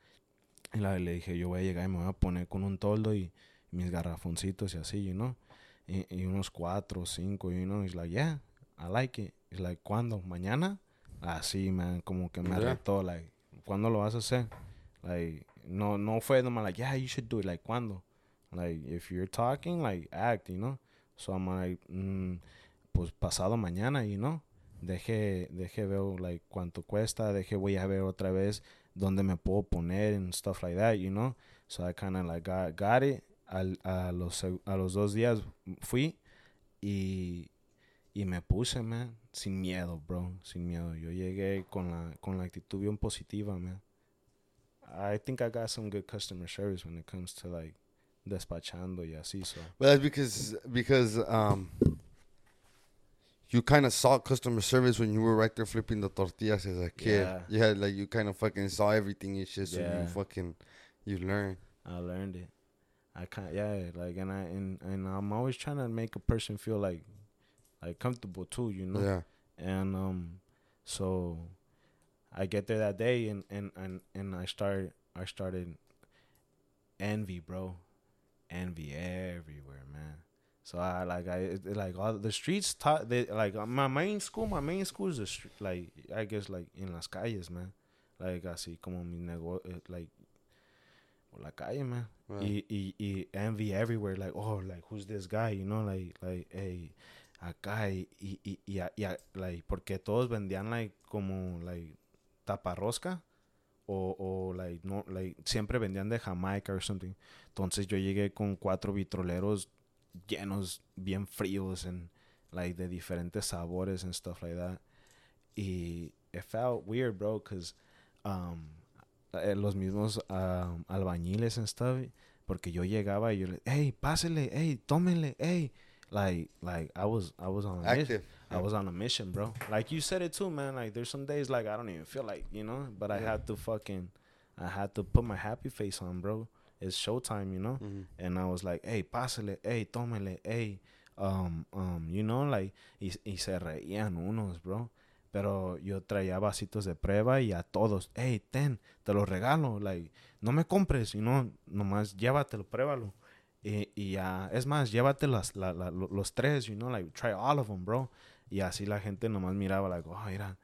Y le dije, yo voy a llegar y me voy a poner con un toldo y mis garrafoncitos y así, you know. Y, y unos cuatro cinco, you know. He's like, yeah, I like it. He's like, ¿cuándo? ¿Mañana? Así, man, como que me yeah. retó, like, ¿cuándo lo vas a hacer? Like, no, no fue nomás like, yeah, you should do it. Like, ¿cuándo? Like, if you're talking, like, act, you know. So I'm like, mm, pues pasado mañana, you know. Deje, deje veo, like, cuánto cuesta. Deje, voy a ver otra vez dónde me puedo poner and stuff like that, you know. So I kind of like got, got it. Al, a, los, a los dos días fui y, y me puse, man, sin miedo, bro, sin miedo. Yo llegué con la, con la actitud bien positiva, man. I think I got some good customer service when it comes to like despachando y así, so. But that's because, because, um, you kind of saw customer service when you were right there flipping the tortillas as a kid. Yeah, yeah like you kind of fucking saw everything and shit. So yeah. you fucking you learn. I learned it. I can't. Yeah, like and I and and I'm always trying to make a person feel like like comfortable too. You know. Yeah. And um, so I get there that day and and and and I start I started envy, bro, envy everywhere, man. So I like I like all the streets taught they like my main school my main school is a street, like I guess like in las calles man like así como mi negocio eh, like la calle man y, y, y envy everywhere like oh like who's this guy you know like like hey acá y y, y, y, y like porque todos vendían like como like taparrosca o, o like no like siempre vendían de Jamaica or something. Entonces yo llegué con cuatro vitroleros llenos, bien fríos, and like de diferentes sabores and stuff like that. Y it felt weird, bro, because um, eh, los mismos um, albañiles and stuff, porque yo llegaba y yo le, hey, pásele, hey, tómenle, hey. Like, like I was, I was on a mission. I was on a mission, bro. Like you said it too, man. Like there's some days like I don't even feel like, you know, but I had to fucking, I had to put my happy face on, bro it's showtime, you know? Mm-hmm. And I was like, hey, pásale, hey, tómele, hey, um, um, you know, like, y, y se reían unos, bro. Pero yo traía vasitos de prueba y a todos, hey, ten, te lo regalo, like, no me compres, know, nomás llévatelo, pruébalo. Y, y ya, es más, llévate las, la, la, los tres, you know, like, try all of them, bro. Y así la gente nomás miraba, like, oh, mira,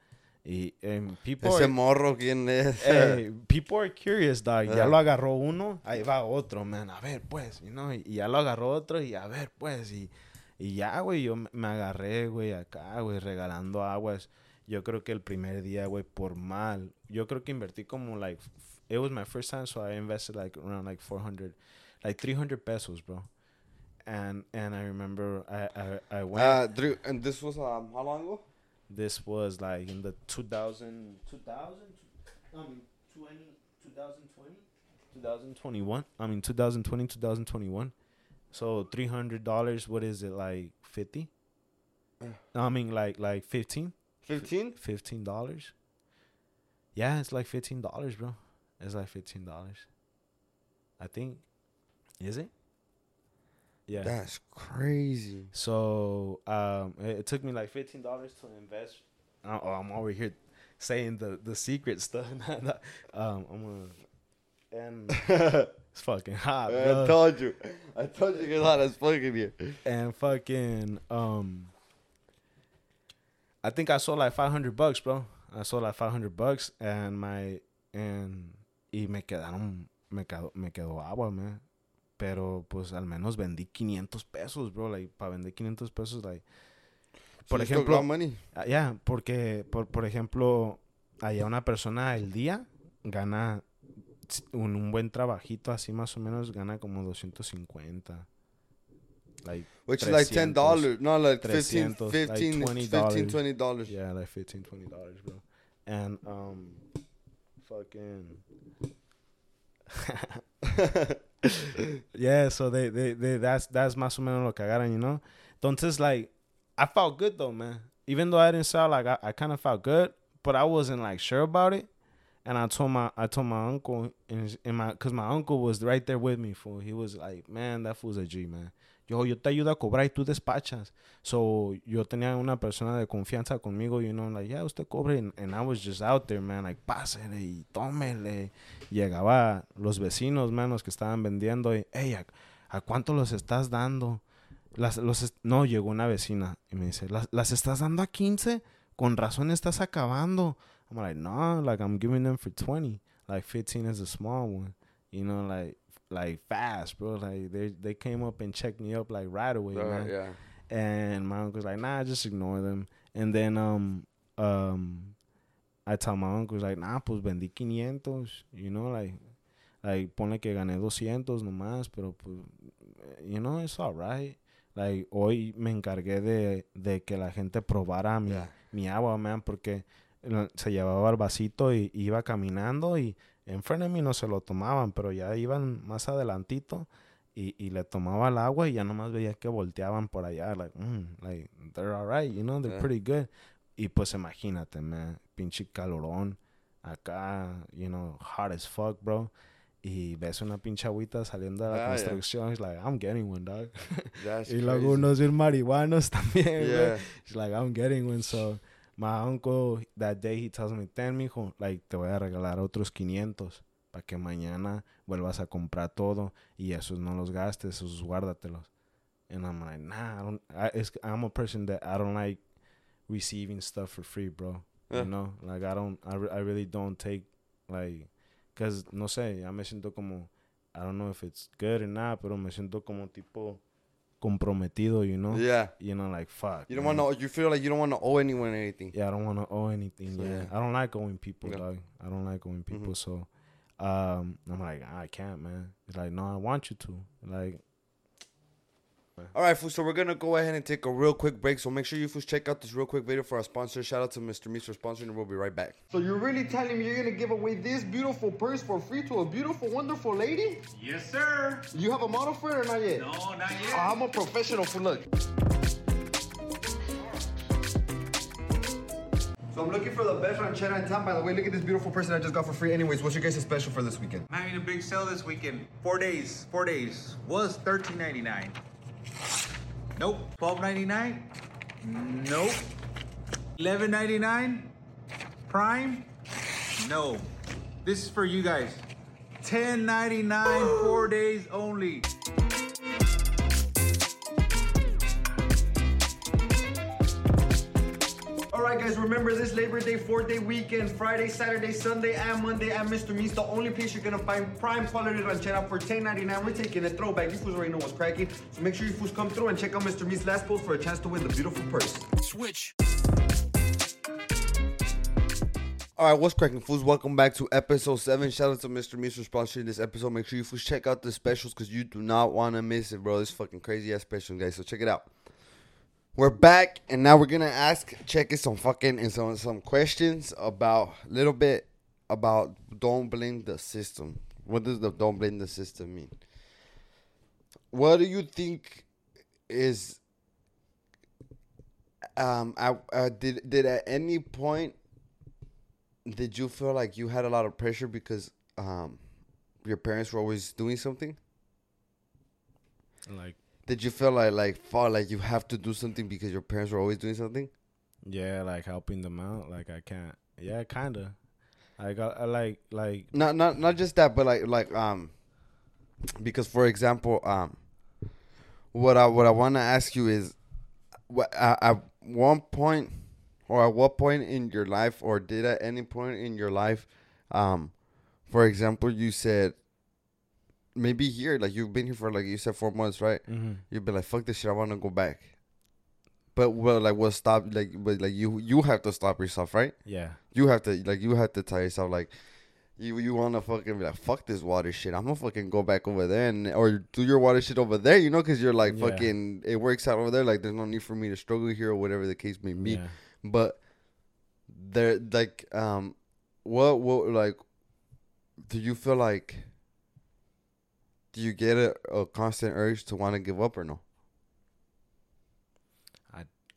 y um, people Ese morro, ¿quién es? Hey, people are curious, dog. Ya lo agarró uno, ahí va otro, man. A ver, pues, you know, y, ya lo agarró otro y a ver, pues. Y, y ya, güey, yo me agarré, güey, acá, güey, regalando aguas. Yo creo que el primer día, güey, por mal. Yo creo que invertí como, like, it was my first time, so I invested, like, around, like, 400, like, 300 pesos, bro. And, and I remember I, I, I went. Uh, and this was, um, how long ago? This was like in the 2000, 2000 I mean 20, 2020, 2021. I mean 2020, 2021. So three hundred dollars. What is it like? Fifty. I mean like like fifteen. Fifteen. Fifteen dollars. Yeah, it's like fifteen dollars, bro. It's like fifteen dollars. I think. Is it? Yeah. That's crazy. So um, it, it took me like fifteen dollars to invest. oh, I'm over here saying the the secret stuff. um, I'm gonna and it's fucking hot. Bro. I told you. I told you it's hot as fucking here. And fucking um, I think I sold like five hundred bucks, bro. I sold like five hundred bucks, and my and y me quedaron me quedó me quedó agua, man. Pero pues al menos vendí 500 pesos, bro. Like, para vender 500 pesos, like. Por ejemplo. Ya, ah, yeah, porque, por, por ejemplo, allá una persona el día gana un, un, buen trabajito, así más o menos, gana como 250. Like which is like ten dollars, no, like 300, 15, 15, like $20. 15 20 dollars. yeah, like 15 20 dollars, bro. And um, fucking. yeah, so they, they, they, that's, that's más o menos lo que agarran, you know? Entonces, like, I felt good though, man. Even though I didn't sound like I, I kind of felt good, but I wasn't like sure about it. And I told my, I told my uncle, and, and my, cause my uncle was right there with me, fool. He was like, man, that fool's a G, man. Yo, yo te ayudo a cobrar y tú despachas. So, yo tenía una persona de confianza conmigo, you know, like, yeah, usted cobre. And, and I was just out there, man, like, pásele y tómele. Llegaba los vecinos, man, los que estaban vendiendo. Y, hey, ¿a, a cuánto los estás dando? Las, los no, llegó una vecina y me dice, ¿las, ¿las estás dando a 15? Con razón estás acabando. I'm like, no, like, I'm giving them for 20. Like, 15 is a small one. You know, like, like fast, bro. Like, they, they came up and checked me up, like, right away, Uh, man. yeah. And my uncle's like, nah, just ignore them. And then um um I tell my uncle like, nah, pues vendí 500, you know, like like ponle que gané 200 nomás, pero pues you know, it's all right. Like hoy me encargué de, de que la gente probara mi, Yeah. mi agua, man, porque eh, se llevaba el vasito y iba caminando y enfrente de mí no se lo tomaban, pero ya iban más adelantito y, y le tomaba el agua y ya nomás veía que volteaban por allá, like, mm, like, they're alright, you know, they're Yeah. pretty good. Y pues imagínate, man, pinche calorón, acá, you know, hot as fuck, bro. Y ves una pinche agüita saliendo de la Ah, construcción, he's like, I'm getting one, dog. Y luego unos marihuanos también, Yeah. He's like, I'm getting one, so... My uncle, that day, he tells me, ten, mijo, like, te voy a regalar otros 500 para que mañana vuelvas a comprar todo y esos no los gastes, esos guárdatelos. And I'm like, nah, I don't, I, a person that I don't like receiving stuff for free, bro. Yeah. You know, like, I don't, I, re- I really don't take, like, cause, no sé, ya me siento como, I don't know if it's good or not, pero me siento como tipo comprometido, you know? Yeah. You know, like, fuck. You don't want to. You feel like you don't want to owe anyone anything. Yeah, I don't want to owe anything. So, yeah. yeah. I don't like owing people, Yeah. dog. I don't like owing people. Mhm. So, um, I'm like, I can't, man. It's like, no, I want you to. Like, All right, fools. So we're gonna go ahead and take a real quick break. So make sure you fools check out this real quick video for our sponsor. Shout out to Mr. Meats for sponsoring, and we'll be right back. So you're really telling me you're gonna give away this beautiful purse for free to a beautiful, wonderful lady? Yes, sir. You have a model for it or not yet? No, not yet. Oh, I'm a professional for look. So I'm looking for the best ranchera in town. By the way, look at this beautiful person I just got for free. Anyways, what's your guys' special for this weekend? I'm having a big sale this weekend. Four days. Four days. Was thirteen ninety nine. Nope. Twelve ninety nine. Nope. Eleven ninety nine. Prime. No. This is for you guys. Ten ninety nine. Four days only. Guys, remember this Labor Day four-day weekend, Friday, Saturday, Sunday, and Monday at Mr. Meats. The only place you're gonna find prime quality ranchera for $10.99. We're taking a throwback. You fools already know what's cracking. So make sure you fools come through and check out Mr. Meats' last post for a chance to win the beautiful purse. Switch. All right, what's cracking, fools? Welcome back to episode seven. Shout out to Mr. Meats for sponsoring this episode. Make sure you fools check out the specials because you do not want to miss it, bro. This fucking crazy ass special, guys. So check it out. We're back, and now we're gonna ask check some fucking and some some questions about a little bit about don't blame the system. What does the don't blame the system mean? What do you think is um I uh, did did at any point did you feel like you had a lot of pressure because um your parents were always doing something? like, Did you feel like like fall like you have to do something because your parents were always doing something? yeah, like helping them out. Like, I can't. Yeah, kind of. Like, I, I like, like, Not not not just that, but like like um because for example um what I what I want to ask you is what at, at one point or at what point in your life or did at any point in your life um for example you said maybe here like you've been here for like you said 4 months right mhm. you'd be like, "Fuck this shit, I want to go back." But well, like, what stop? Like, but like you, you have to stop yourself, right? yeah. You have to, like, you have to tell yourself, like, You you want to fucking be like fuck this water shit. I'm gonna fucking go back over there and or do your water shit over there. You know, because you're like Yeah. fucking. It works out over there. Like there's no need for me to struggle here or whatever the case may be. Yeah. But there, like, um, what what like, do you feel like? Do you get a, a constant urge to want to give up or no?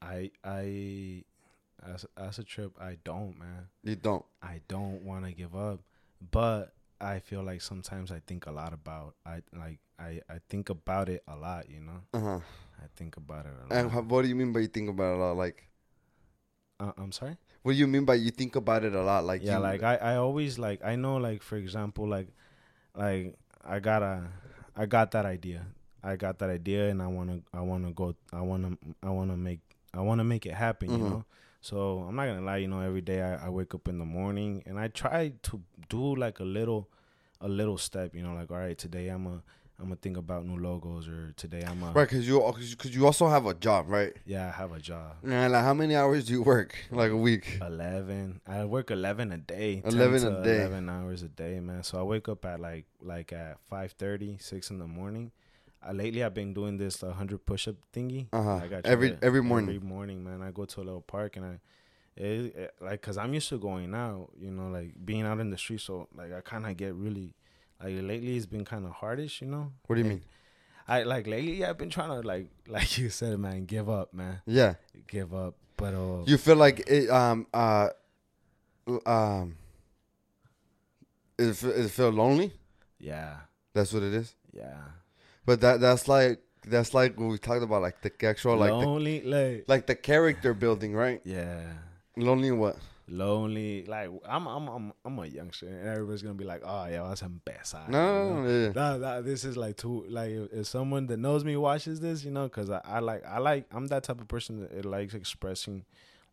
I I as as a trip, I don't, man. You don't. I don't want to give up, but I feel like sometimes I think a lot about I like I I think about it a lot, you know. Uh huh. I think about it a lot. And how, what do you mean by you think about it a lot? Like, uh, I'm sorry. what do you mean by you think about it a lot? Like, yeah, you, like I I always like I know like for example like like I gotta I got that idea. I got that idea and I wanna I wanna go I wanna I wanna make I wanna make it happen, you Mhm. know. So I'm not gonna lie, you know, every day I, I wake up in the morning and I try to do like a little a little step, you know, like all right, today I'm a I'm gonna think about new logos or today I'm a right? Because you because you also have a job, right? yeah, I have a job. And like, how many hours do you work? Like a week? Eleven. I work eleven a day. 10 11 to a day. Eleven hours a day, man. So I wake up at like like at 5:30, 6 in the morning. Uh, lately, I've been doing this uh, hundred push-up thingy. Uh-huh. I got Every- every morning. Every morning, man. I go to a little park and I, it, it- like, cause I'm used to going out, you know, like being out in the street. So like, I kind of get really, like lately it's been kind of hardish, you know. What do you Like, mean? I like lately I've been trying to like, like you said, man, give up, man, Yeah. give up. But uh, You feel like it um uh um is it feel lonely? yeah, That's what it is. yeah. But that that's like that's like what we talked about, like the actual like the, lonely, like like the character building, right? yeah, Lonely what? Lonely. Like I'm, I'm, I'm, I'm a youngster, and everybody's gonna be like, "Oh yeah, that's some best." No, no, no, yeah. Nah, nah, this is like too like if, if someone that knows me watches this, you know, because I, I like I like I'm that type of person that it likes expressing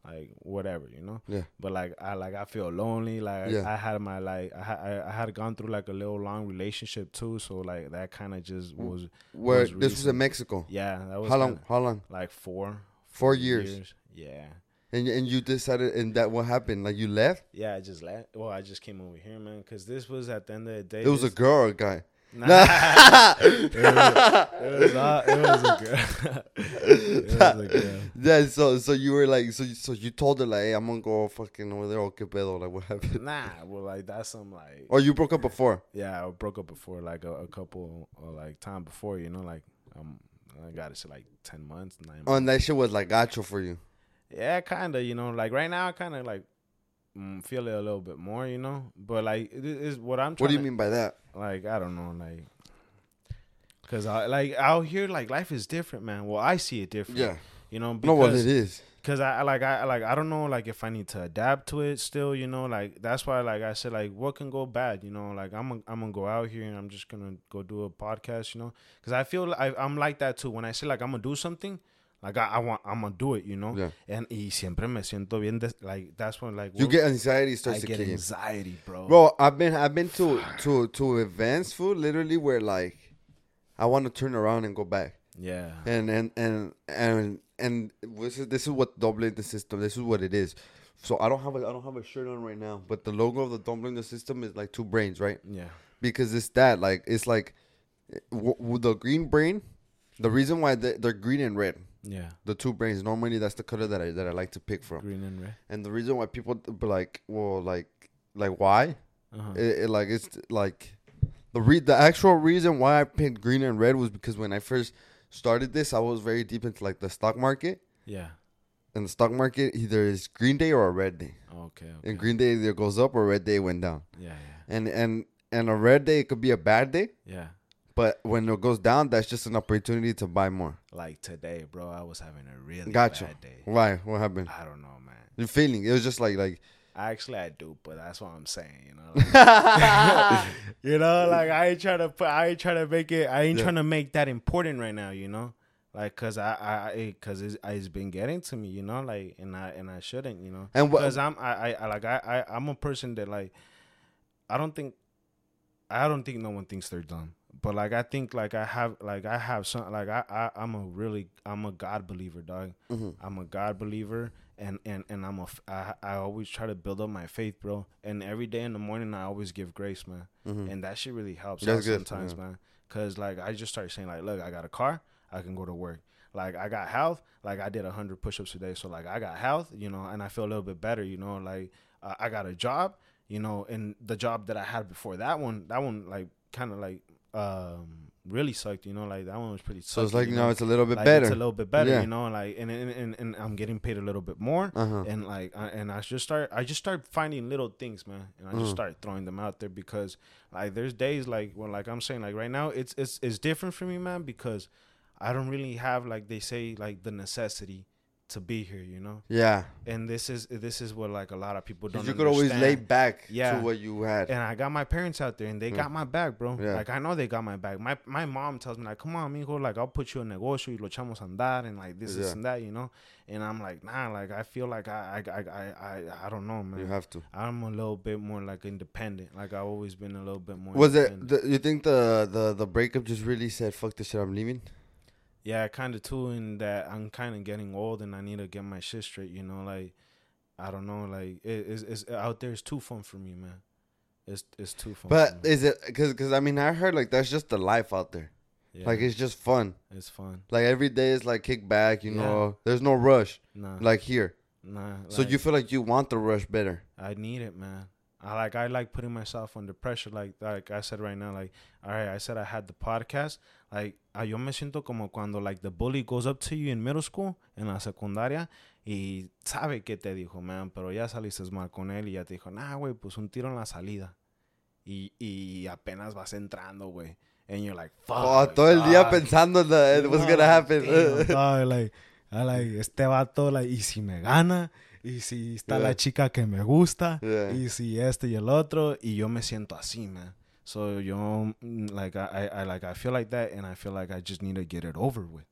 like whatever, you know. Yeah. But like I like I feel lonely. Like Yeah. I had my like I I, I had gone through like a little long relationship too, so like that kind of just was Where was this was in. Mexico. yeah. That was How long? kinda- How long? Like four. Four years. Yeah. And and you decided, and that what happened? Like you left? Yeah, I just left. Well, I just came over here, man, because this was at the end of the day. It was a girl or a guy? Nah, it, was, it was not. It was a girl. it was a girl. Yeah. So so you were like so you, so you told her like, hey, I'm gonna go fucking over there. Okay, pedo. Like what happened? Nah, well, like that's some like. Or you broke up before? Yeah, I broke up before, like a, a couple, or like time before, you know, like um, I got it to like ten months, nine. Oh, months. and that shit was like gacho for you. Yeah, kind of, you know, like right now, I kind of like mm, feel it a little bit more, you know, but like it is what I'm. Trying What do you to- mean by that? like I don't know, like, cause I like out here, like life is different, man. Well, I see it different. Yeah. you know, No, what it is. cause I like I like I don't know like if I need to adapt to it still, you know, like that's why like I said like what can go bad, you know, like I'm i I'm gonna go out here and I'm just gonna go do a podcast, you know, cause I feel I, I'm like that too. When I say like I'm gonna do something. Like I, I want, I'm gonna do it, you know, Yeah. and y siempre me siento bien. Des- like that's when like You get anxiety I starts to get kick in. anxiety, bro. Bro, I've been I've been to to to events, food, literally where like I want to turn around and go back. Yeah, And and and and and this is this is what don't blame the system. This is what it is. So I don't have a I don't have a shirt on right now, but the logo of the don't blame the system is like two brains, right? yeah, Because it's that like it's like eh, w- w- the green brain. The reason why they, they're green and red, yeah. the two brains. Normally that's the color that I that I like to pick from. Green and red. And the reason why people be like, well, like like why? Uh-huh. It, it, like it's like the re- the actual reason why I picked green and red was because when I first started this, I was very deep into like the stock market. Yeah. And the stock market either is green day or a red day. Okay. okay. And green day either goes up or red day went down. Yeah, yeah, And and and a red day it could be a bad day, yeah. But when it goes down, that's just an opportunity to buy more. Like today, bro, I was having a really Gotcha. bad day. Why? What happened? I don't know, man. You're feeling it was just like like Actually, I do, but that's what I'm saying. You know, like, you know, like I ain't trying to put, I ain't trying to make it, I ain't Yeah. trying to make that important right now. You know, like cause I, I, it, eh, cause it's, it's been getting to me. You know, like and I and I shouldn't. You know, And what- Cause I'm, I, I, I like I, I, I'm a person that like, I don't think, I don't think no one thinks they're dumb. But like I think like I have like I have some like I, I I'm a really I'm a God believer dog. Mm-hmm. I'm a God believer and and and I'm a I, I always try to build up my faith, bro. And every day in the morning, I always give grace, man. And that shit really helps Mm-hmm. That's good, sometimes, yeah. man. Cause like I just start saying like, look, I got a car, I can go to work. Like I got health, like I did hundred push-ups today, so like I got health, you know, and I feel a little bit better, you know. Like uh, I got a job, you know, and the job that I had before that one, that one like kind of like um really sucked, you know, like that one was pretty. So it's like you know, it's a little bit like, better. It's a little bit better, Yeah. you know, like and and, and and I'm getting paid a little bit more, Uh-huh. and like I, and I just start I just start finding little things, man, and I Mm. just start throwing them out there because like there's days like when like I'm saying like right now it's it's it's different for me, man, because I don't really have like they say like the necessity to be here, you know, yeah, and this is this is what like a lot of people don't. you could always lay back Yeah. to what you had. And I got my parents out there, and they hmm. got my back, bro. Yeah. Like I know they got my back. My my mom tells me like, "Come on, mijo, like I'll put you in negocio y lo echamos a andar and like this, this, and that, you know." And I'm like, "Nah, like I feel like I I I I I, I don't know, man. you have to. I'm a little bit more like independent. Like I've always been a little bit more. Was it? The, you think the the the breakup just really said fuck this shit? I'm leaving. Yeah, kind of too. In that I'm kind of getting old, and I need to get my shit straight. You know, like I don't know, like it, it's, it's out there. It's too fun for me, man. It's it's too fun. But is it? Because because I mean I heard like that's just the life out there. yeah, Like it's just fun. it's fun. Like every day is like kick back. You Yeah. know, there's no rush Nah, like here. nah. So you feel like you want the rush better. I need it, man. I like I like putting myself under pressure, like like I said right now. Like, all right, I said I had the podcast. Like, ah, yo me siento como cuando like the bully goes up to you in middle school, en la secundaria, y sabe que te dijo, man, pero ya saliste mal con él y ya te dijo, nah, güey, pues un tiro en la salida. Y, y apenas vas entrando, güey. And you're like, fuck. Oh, todo el día pensando en what's gonna happen. Damn, dog, like, I like, este vato, like, y si me gana, y si está Yeah. la chica que me gusta, Yeah. y si este y el otro, y yo me siento así, man. So yo, mm, like, I, I, like, I feel like that, and I feel like I just need to get it over with.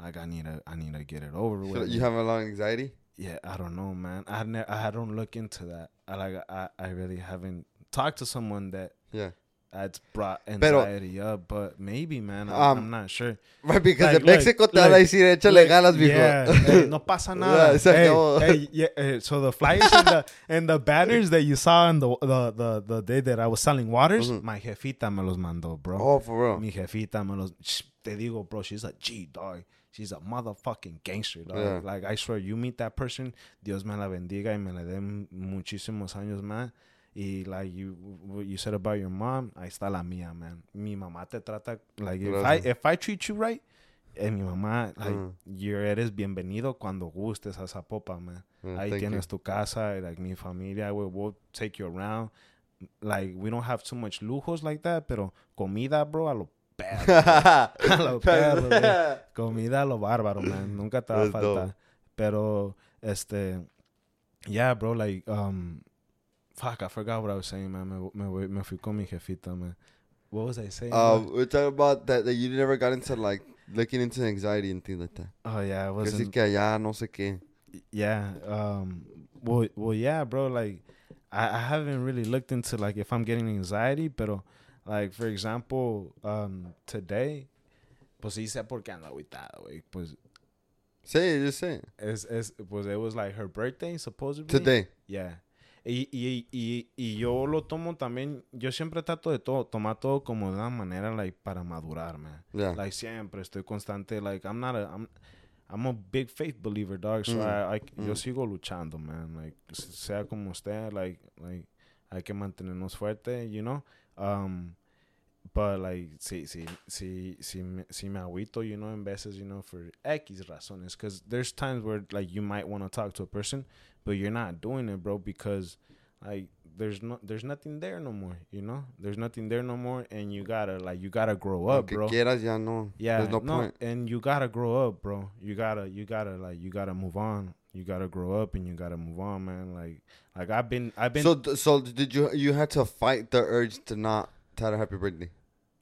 Like, I need to, I need to get it over with. you have a lot of anxiety. yeah, I don't know, man. I ne- I don't look into that. I like, I, I really haven't talked to someone that Yeah. That's brought Pero- anxiety up, but maybe, man. I'm, Um, I'm not sure. Right, because Like, in Mexico look, te van a look, decir échale Like, ganas, mijo. Yeah, hey, no pasa nada. Yeah, hey, hey, yeah, eh, so the flyers and the, and the banners that you saw in the, the the the day that I was selling waters, my jefita me los mandó, bro. Oh, for real. Mi jefita me los. Te digo, bro, she's a G dog. She's a motherfucking gangster, dog. Yeah. Like I swear, you meet that person, Dios me la bendiga y me le dé muchísimos años más. Y like you, what you said about your mom, ahí está la mía, man. Mi mamá te trata like if I if I treat you right, and mi mamá like Mm. you eres bienvenido cuando gustes a Zapopa, man. Mm, Ahí thank you. tienes tu casa, like mi familia, we will take you around. Like we don't have too much lujos like that, pero comida, bro, a lo perro. a lo perro. Comida a lo bárbaro, man. Nunca te va a faltar. Pero, este, yeah, bro, like, um, fuck, I forgot what I was saying, man. Me, me, me fui con mi jefita, man. What was I saying? Man? we're talking about that, that you never got into like looking into anxiety and things like that. oh, yeah, I wasn't. que allá no sé qué. yeah um well well yeah bro like I, I haven't really looked into like if i'm getting anxiety but like for example um today pues sí sé por qué ando aguitado güey pues Say it, just say it. es, es pues it was like her birthday supposedly Today. yeah y, y, y, y yo lo tomo también yo siempre trato de todo tomar todo como de una manera like para madurar man Yeah. like siempre estoy constante like I'm not a I'm I'm a big faith believer dog so Mm, I, I yo mm. sigo luchando man like sea como esté like like hay que mantenernos fuerte you know um but like si si si si me, si me agüito you know en veces you know for X razones. Because there's times where like you might want to talk to a person but you're not doing it bro because like there's no there's nothing there no more you know? There's nothing there no more and you gotta like you gotta grow up bro. quieras ya no. yeah There's no, no, point. and you gotta grow up bro. You gotta you gotta like you gotta move on. You gotta grow up and you gotta move on man. Like like i've been i've been So so did you you had to fight the urge to not tell her happy birthday,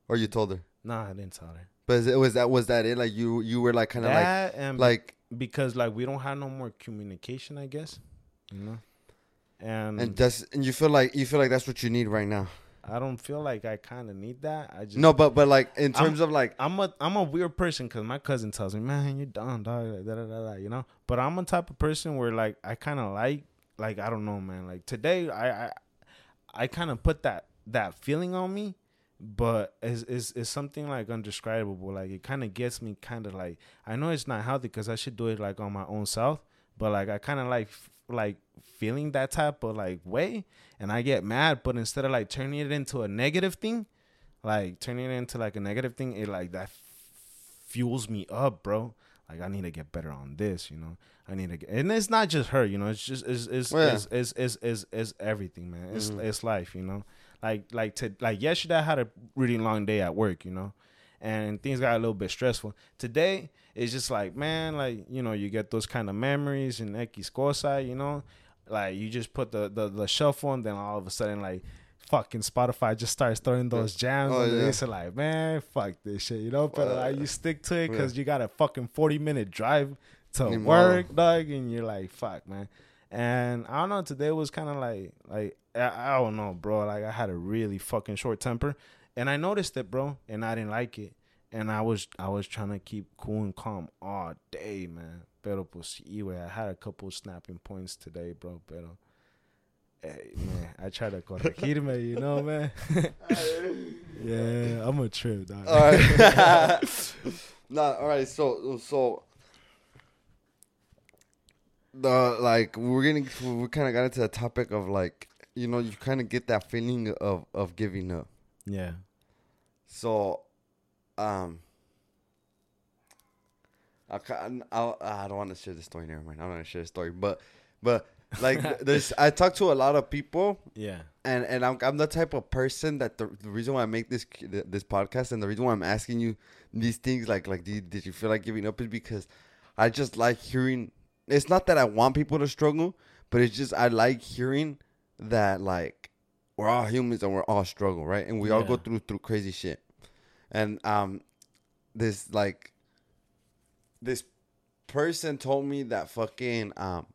or you told her? nah i didn't tell her But it, was that was that it? Like you you were like kind of like and like because like we don't have no more communication i guess you know and, and just and you feel like you feel like that's what you need right now. I don't feel like I kind of need that. I just No, but but like in I'm- terms of like I'm a I'm a weird person because my cousin tells me, man, you're dumb, dog, like, da, da, da, da, you know. But I'm a type of person where like I kind of like like I don't know, man. Like today, I I, I kind of put that that feeling on me, but it's it's, it's something like undescribable. Like it kind of gets me kind of like I know it's not healthy because I should do it like on my own self, but like I kind of like like feeling that type of like way, and I get mad. But instead of like turning it into a negative thing, like turning it into like a negative thing, it like that fuels me up, bro. Like I need to get better on this, you know. I need to get, and it's not just her, you know. It's just it's it's Well, yeah. it's, it's, it's, it's, it's everything, man. It's Mhm. it's life, you know. Like like to like yesterday I had a really long day at work, you know, and things got a little bit stressful. Today it's just like man, like you know, you get those kind of memories and X cosa, you know, like you just put the the, the shuffle and then all of a sudden like fucking Spotify just starts throwing those jams Oh, on the yeah. it's like man, fuck this shit, you know. But like you stick to it yeah. because you got a fucking forty minute drive to modo. work, dog, and you're like fuck, man. And I don't know. Today was kind of like, like I, I don't know, bro. Like I had a really fucking short temper, and I noticed it, bro, and I didn't like it. And I was, I was trying to keep cool and calm all day, man. Pero pues, güey, I had a couple snapping points today, bro. Pero, hey, man, I try to corregirme, you know, man. yeah, I'm a trip, dog. all right. nah, all right. So so the like we're getting we kind of got into the topic of like you know you kind of get that feeling of of giving up. yeah, So, um, I I'll, I don't want to share the story. Never mind. I don't want to share the story, but but like there's I talk to a lot of people yeah, and and I'm I'm the type of person that the, the reason why I make this this podcast and the reason why I'm asking you these things like like did, did you feel like giving up is because I just like hearing it's not that I want people to struggle but it's just I like hearing that like we're all humans and we're all struggle right? And we all go through through crazy shit. And um this like this person told me that fucking um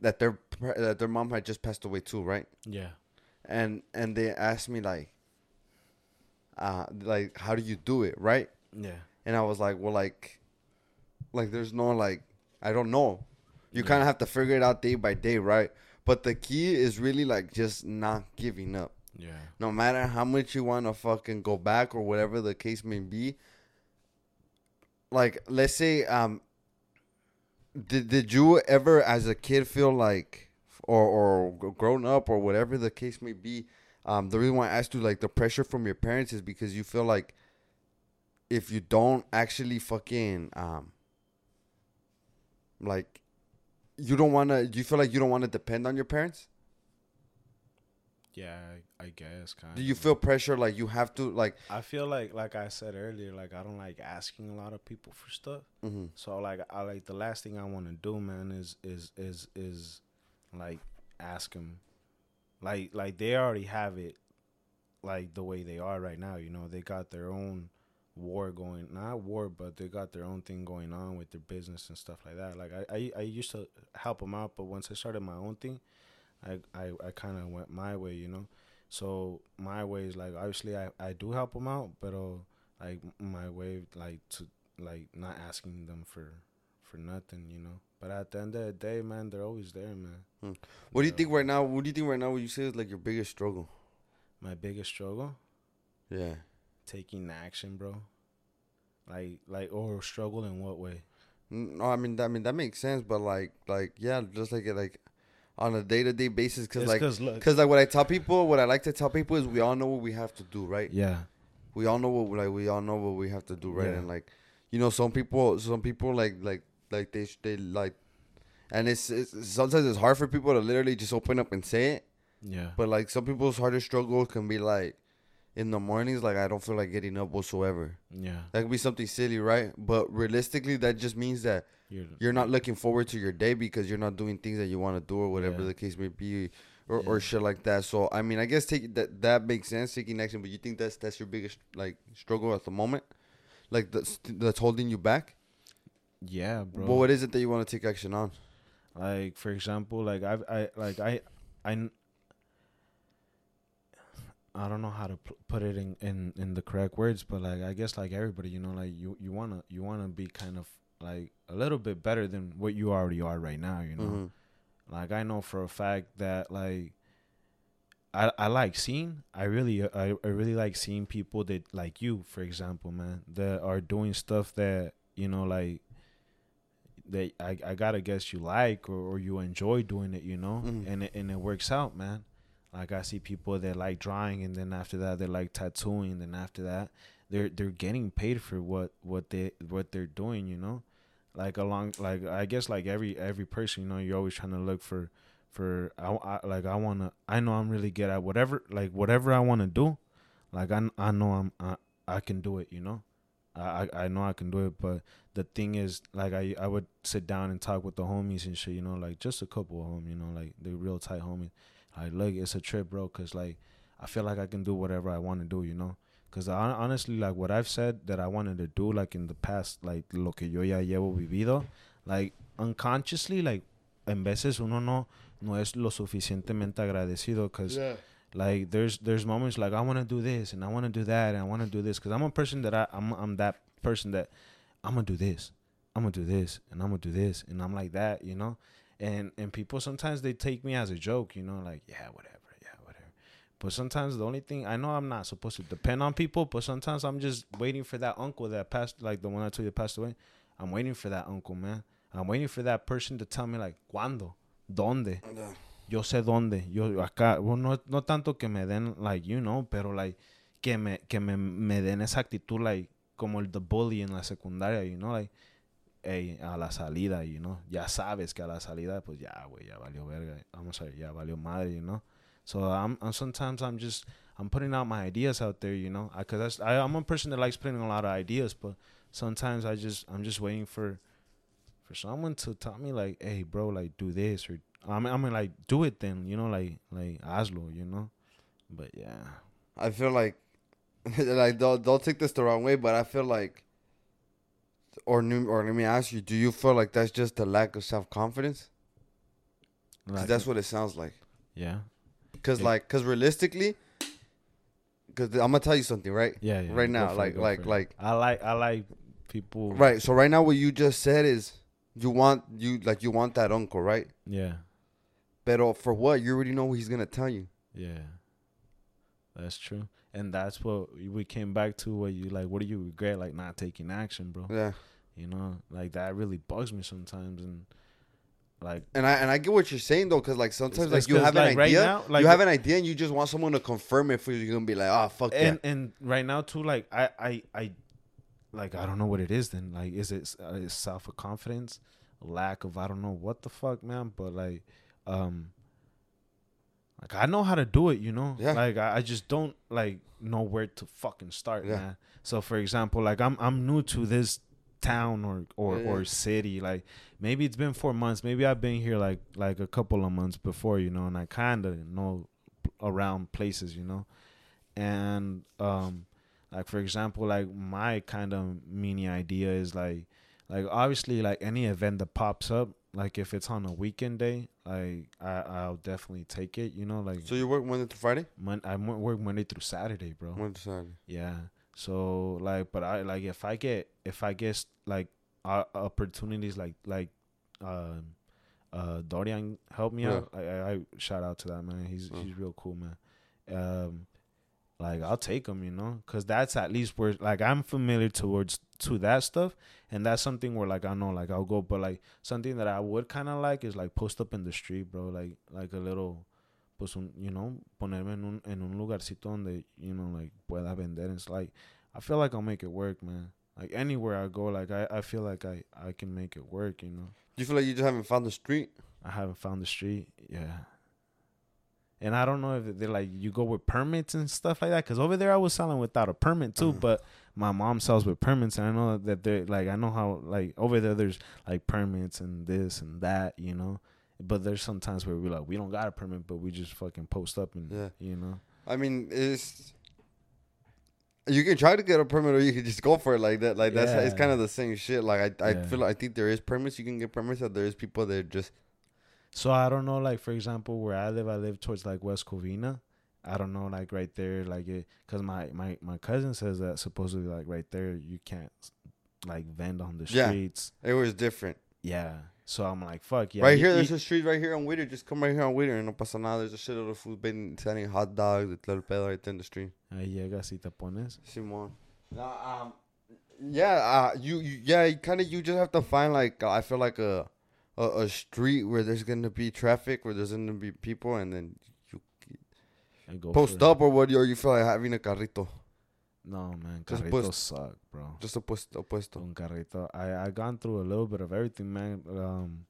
that their that their mom had just passed away too right? Yeah, and and they asked me like uh like how do you do it right? Yeah, and i was like well like like there's no like i don't know. You kind of have to figure it out day by day right but the key is really like just not giving up. Yeah, no matter how much you want to fucking go back or whatever the case may be like let's say um did, did you ever as a kid feel like or or grown up or whatever the case may be um the reason why i asked you like the pressure from your parents is because you feel like if you don't actually fucking um like you don't want to Do you feel like you don't want to depend on your parents yeah. I, I guess kind. do you feel pressure like you have to like I feel like, like I said earlier, like I don't like asking a lot of people for stuff. mhm. So like, I like the last thing I want to do, man, is is is is like ask them, like like they already have it, like the way they are right now. You know, they got their own war going, not war, but they got their own thing going on with their business and stuff like that. Like I I, I used to help them out, but once I started my own thing, I I, I kind of went my way, you know. So my way is like obviously I, I do help them out, but uh, like my way like to like not asking them for for nothing, you know. But at the end of the day, man, they're always there, man. What do you think right now? What do you think right now? What you say is like your biggest struggle? My biggest struggle, Yeah. Taking action, bro. Like like or struggle in what way? No, I mean, I mean that makes sense, but like, like, yeah, just like it like on a day to day basis, because like, because like what I tell people, what I like to tell people is we all know what we have to do, right? Yeah. We all know what like we all know what we have to do, right? Yeah. And like, you know, some people, some people like like like they they like, and it's, it's sometimes it's hard for people to literally just open up and say it. Yeah. But like some people's hardest struggle can be like in the mornings, like I don't feel like getting up whatsoever. yeah. That could be something silly, right? But realistically, that just means that You're, you're not looking forward to your day because you're not doing things that you want to do or whatever Yeah. the case may be, or, Yeah. or shit like that. So I mean, I guess take that that makes sense taking action. But you think that's that's your biggest like struggle at the moment, like that's that's holding you back. yeah, bro. But what is it that you want to take action on? like for example like i've i like i i I don't know how to p- put it in, in in the correct words, but like I guess like everybody, you know, like you you wanna you wanna be kind of like a little bit better than what you already are right now, you know. Mhm. Like I know for a fact that like I I like seeing I really I, I really like seeing people that like you, for example, man, that are doing stuff that, you know, like that I, I gotta guess you like or, or you enjoy doing it, you know, Mhm. and it, and it works out, man. Like I see people that like drawing, and then after that they like tattooing, and then after that they're they're getting paid for what what they what they're doing, you know. Like along, like I guess like every every person, you know, you're always trying to look for for I, I like I wanna I know I'm really good at whatever like whatever I want to do, like I I know I'm I, I can do it, you know. I, I I know I can do it, but the thing is, like I I would sit down and talk with the homies and shit, you know, like just a couple of them, you know, like the real tight homies. Like, look, it's a trip, bro, cause like I feel like I can do whatever I want to do, you know. Cause honestly, like what I've said that I wanted to do, like in the past, like lo que yo ya llevo vivido, like unconsciously, like en veces uno no no es lo suficientemente agradecido, cause like there's there's moments like I want to do this and I want to do that and I want to do this because I'm a person that I I'm I'm that person that I'm gonna do this, I'm gonna do this and I'm gonna do this and I'm like that, you know, and and people sometimes they take me as a joke, you know, like yeah whatever, yeah whatever, but sometimes the only thing I know I'm not supposed to depend on people, but sometimes I'm just waiting for that uncle that passed like the one I told you passed away. I'm waiting for that uncle, man. I'm waiting for that person to tell me like cuándo, dónde? Yo sé dónde, yo acá, well, no, no tanto que me den, like, you know, pero, like, que me, que me, me den esa actitud, like, como el the bully en la secundaria, you know, like, hey, a la salida, you know, ya sabes que a la salida, pues ya, güey, ya valió verga, vamos a ver, ya valió madre, you know, so I'm, I'm sometimes I'm just, I'm putting out my ideas out there, you know, because I, I'm a person that likes putting a lot of ideas, but sometimes I just, I'm just waiting for, for someone to tell me, like, hey, bro, like, do this, or I mean, I mean, like, do it then, you know, like, like, hazlo, you know. But yeah, I feel like, like don't don't take this the wrong way, but I feel like, or new, or let me ask you, do you feel like that's just a lack of self confidence? Because like, that's what it sounds like. yeah, Cause Yeah. like, cause realistically, cause I'm gonna tell you something, right? yeah, yeah. Right now, for it, like, like, like, I like, I like people. right. So right now, what you just said is you want you like you want that uncle, right? Yeah, But for what? You already know what he's gonna tell you. yeah. That's true, and that's what we came back to. Where you like? What do you regret? Like not taking action, bro. Yeah. You know, like that really bugs me sometimes, and like And I and I get what you're saying though, cause like sometimes It's- like it's you have an like, right idea, now, like- you have an idea, and you just want someone to confirm it for you. You're gonna be like, oh fuck and and right now too like i i i like i don't know what it is then like is it uh, is self confidence lack of i don't know what the fuck man but like um like i know how to do it you know Yeah. like I, I just don't like know where to fucking start Yeah. man so for example like i'm i'm new to this town or or, Yeah, yeah. or city like maybe it's been four months maybe i've been here like like a couple of months before you know and i kind of know around places you know and um like for example like my kind of mini idea is like like obviously like any event that pops up like if it's on a weekend day like i i'll definitely take it you know like So you work Monday to Friday? mon- i work monday through saturday bro Monday to Saturday. yeah so like but i like if i get if i get like uh, opportunities like like um uh dorian helped me Yeah. out I, I i shout out to that man he's he's real cool man um like i'll take them, you know because that's at least where like i'm familiar towards to that stuff and that's something where like i know like i'll go but like something that i would kind of like is like post up in the street bro like like a little pues un, you know ponerme en un en un lugarcito donde you know like pueda vender it's like i feel like i'll make it work man like anywhere i go like i i feel like i i can make it work you know Do you feel like you just haven't found the street? I haven't found the street. Yeah. And I don't know if they're like you go with permits and stuff like that. Cause over there I was selling without a permit too, Mhm. but my mom sells with permits, and I know that they're like I know how like over there there's like permits and this and that, you know. But there's some times where we're like we don't got a permit, but we just fucking post up and Yeah. you know. I mean, it's you can try to get a permit or you can just go for it like that. Like that's it's kind of the same shit. Like I, I Yeah. feel I think there is permits you can get permits, and there is people that just So I don't know, like for example, where I live, I live towards like West Covina, I don't know, like right there, like it, cause my my my cousin says that supposedly like right there you can't like vend on the streets. Yeah. It was different. Yeah. So I'm like, fuck yeah. right here, there's a street right here on Whittier. Just come right here on Whittier and no pasa nada. There's a shitload of food vending, selling hot dogs, the little pedo right there in the street. Ahí llegas y te pones. Simon. um, yeah, uh, you, you yeah, kind of you just have to find like uh, I feel like a, a a street where there's gonna be traffic, where there's gonna be people, and then you and go post it. up or what, or you feel like having a carrito, No man, carritos suck, bro. just a puesto, puesto. Un carrito. I I gone through a little bit of everything, man. Um,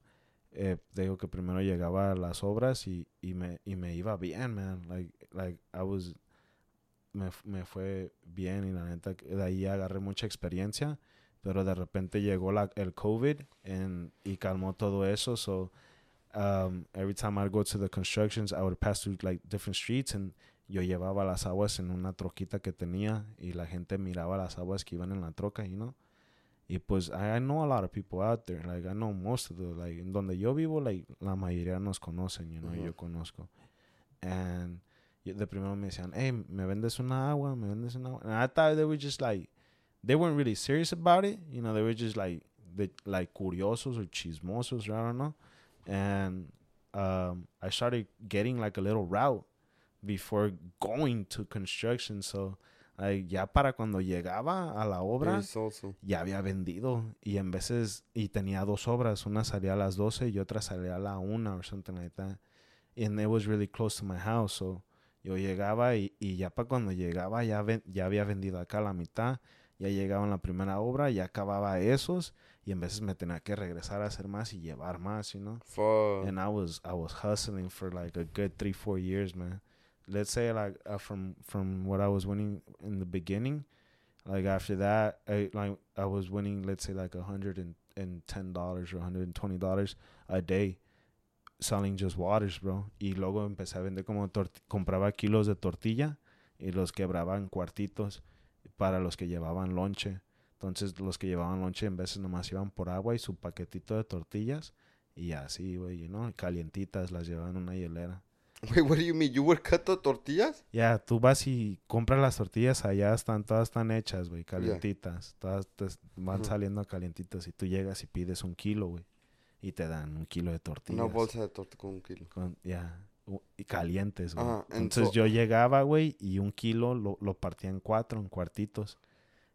eh, digo que primero llegaba a las obras y, y me y me iba bien, man. Like like I was me, me fue bien y la neta de ahí agarré mucha experiencia, pero de repente llegó la, el COVID and, y calmó todo eso. So um, every time I'd go to the constructions, I would pass through like different streets and yo llevaba las aguas en una troquita que tenía y la gente miraba las aguas que iban en la troca, you know. Y pues I, I know a lot of people out there, like I know most of the like en donde yo vivo, like la mayoría nos conocen, you know, Ujú. yo conozco. And de primero me decían, hey, me vendes una agua, me vendes una agua. And I thought they were just like, they weren't really serious about it, you know, they were just like, they, like curiosos or chismosos, or I don't know. And um, I started getting like a little route before going to construction, so like ya para cuando llegaba a la obra ya había vendido. Y en veces y tenía dos obras una salía a las 12 y otra salía a la 1 or something like that. And it was really close to my house. So yo llegaba y, y ya para cuando llegaba ya ven- ya había vendido acá la mitad ya llegaba en la primera obra ya acababa esos y en veces me tenía que regresar a hacer más y llevar más you know Fuck. and I was I was hustling for like a good three four years, man. Let's say like uh, from from what I was winning in the beginning, like after that, I like I was winning let's say like a hundred and ten dollars or hundred and twenty dollars a day selling just waters, bro. Y luego empecé a vender como compraba kilos de tortilla y los quebraba en cuartitos para los que llevaban lonche. Entonces los que llevaban lonche en veces nomás iban por agua y su paquetito de tortillas y así, güey, you know, calientitas las llevaban en una hielera. Wait, what do you mean? You would cut the tortillas? Ya, tú vas y compras las tortillas allá, están, todas están hechas, güey, calientitas. Todas te van Ujú. saliendo calientitas y tú llegas y pides un kilo, güey. Y te dan un kilo de tortillas. Una bolsa de torta con un kilo. ya, calientes, güey. Ajá, Entonces so- yo llegaba, güey, y un kilo lo, lo partía en cuatro, en cuartitos.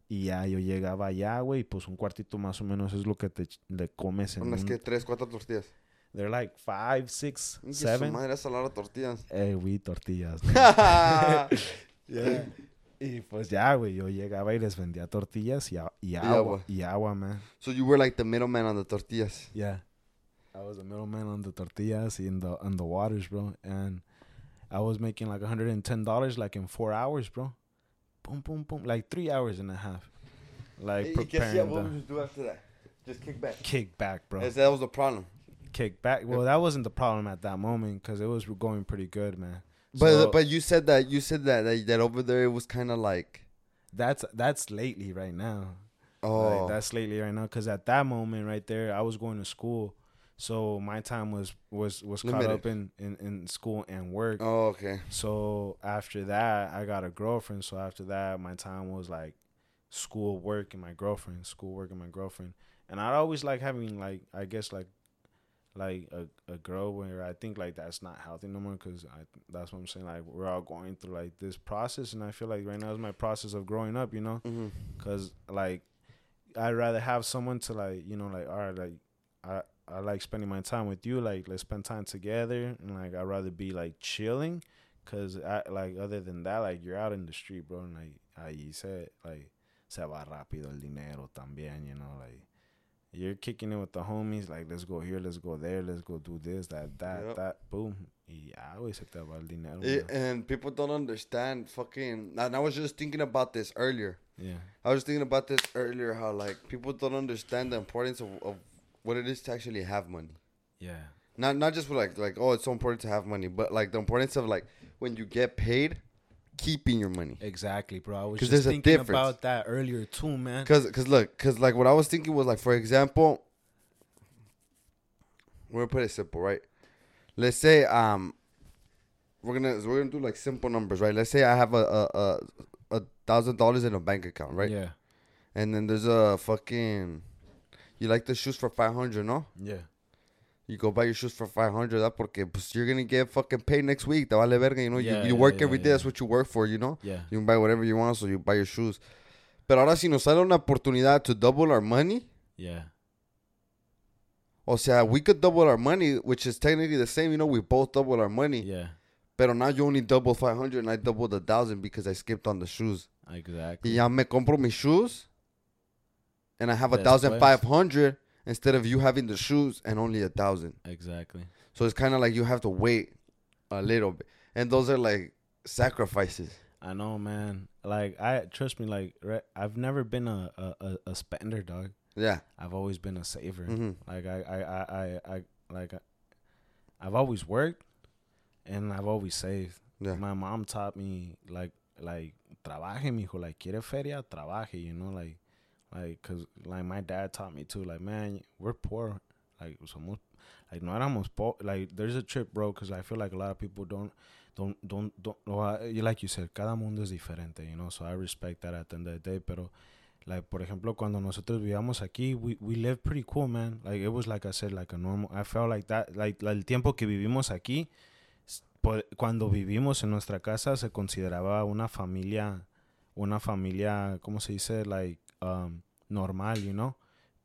Y ya yo llegaba allá, güey, y pues un cuartito más o menos es lo que te le comes en Unas un... que tres, cuatro tortillas. They're like five, six, Ingue su seven. Madre, a lot of tortillas. Eh, güey, tortillas. yeah. y pues ya, güey, yo llegaba y les vendía tortillas y, a- y agua. agua. Y agua, man. So you were like the middleman on the tortillas. Yeah. I was a middleman on the tortillas and the on the waters, bro. And I was making like $110 like in four hours, bro. Boom, boom, boom. Like three hours and a half. Like preparing Yeah, what would you do after that? Just kick back. kick back, bro. That was the problem. Kick back. Well, that wasn't the problem at that moment because it was going pretty good, man. But So- but you said that you said that that, that over there it was kind of like that's that's lately right now. oh Like, that's lately right now because at that moment right there, I was going to school, so my time was was was caught Limited. up in, in in school and work. oh okay So after that, I got a girlfriend. So after that, my time was like school, work, and my girlfriend. School, work, and my girlfriend. And I always like having like I guess like like a, a girl where I think like that's not healthy no more because I that's what I'm saying like we're all going through like this process and I feel like right now is my process of growing up you know hmm Cause like I'd rather have someone to like you know like all right like I I like spending my time with you like let's spend time together and like I'd rather be like chilling, cause I like other than that like you're out in the street bro and like ahí said, like se va rápido el dinero también you know like you're kicking it with the homies like let's go here let's go there let's go do this that that Yep. that boom y ya güey se te va el dinero eh, It- and people don't understand fucking and I was just thinking about this earlier. Yeah. I was thinking about this earlier how like people don't understand the importance of, of what it is to actually have money yeah not not just for like like oh it's so important to have money but like the importance of like when you get paid keeping your money Exactly, bro. I was just there's a thinking difference. about that earlier too, man. Cause, cause look, cause like what I was thinking was like, for example, we're gonna put it simple, right? Let's say um, we're gonna we're gonna do like simple numbers, right? Let's say I have a a a, a thousand dollars in a bank account, right? Yeah. And then there's a fucking, you like the shoes for five hundred, no? Yeah. You go buy your shoes for five hundred, that porque pues you're gonna get fucking paid next week. Te vale verga, you know. Yeah, you you yeah, work yeah, every day. That's what you work for, you know. Yeah. You can buy whatever you want, so you buy your shoes. Pero ahora si nos sale una oportunidad to double our money, Yeah. o sea, we could double our money, which is technically the same. You know, we both double our money. Yeah. Pero now you only double 500 and I doubled a thousand because I skipped on the shoes. Exactly. Y ya me compro mis shoes and I have a thousand five hundred instead of you having the shoes and only a thousand. Exactly. So it's kind of like you have to wait a little bit. And those are like sacrifices. I know, man. Like I trust me. Like re- I've never been a a, a, spender, dog. Yeah. I've always been a saver. Mhm. Like I I I I, I like I, I've always worked and I've always saved. Yeah. My mom taught me like like trabaje, mijo. Like quiere feria, trabaje. You know, like like cause like my dad taught me too. Like man, we're poor. Like somos like no éramos po- like there's a trip, bro. Cause I feel like a lot of people don't don't don't don't. Like you said, cada mundo es diferente. You know, so I respect that at the end of the day. Pero like por ejemplo cuando nosotros vivíamos aquí we, we lived pretty cool man like it was like i said like a normal i felt like that like, la- el tiempo que vivimos aquí s- po- cuando vivimos en nuestra casa se consideraba una familia una familia cómo se dice like um normal you know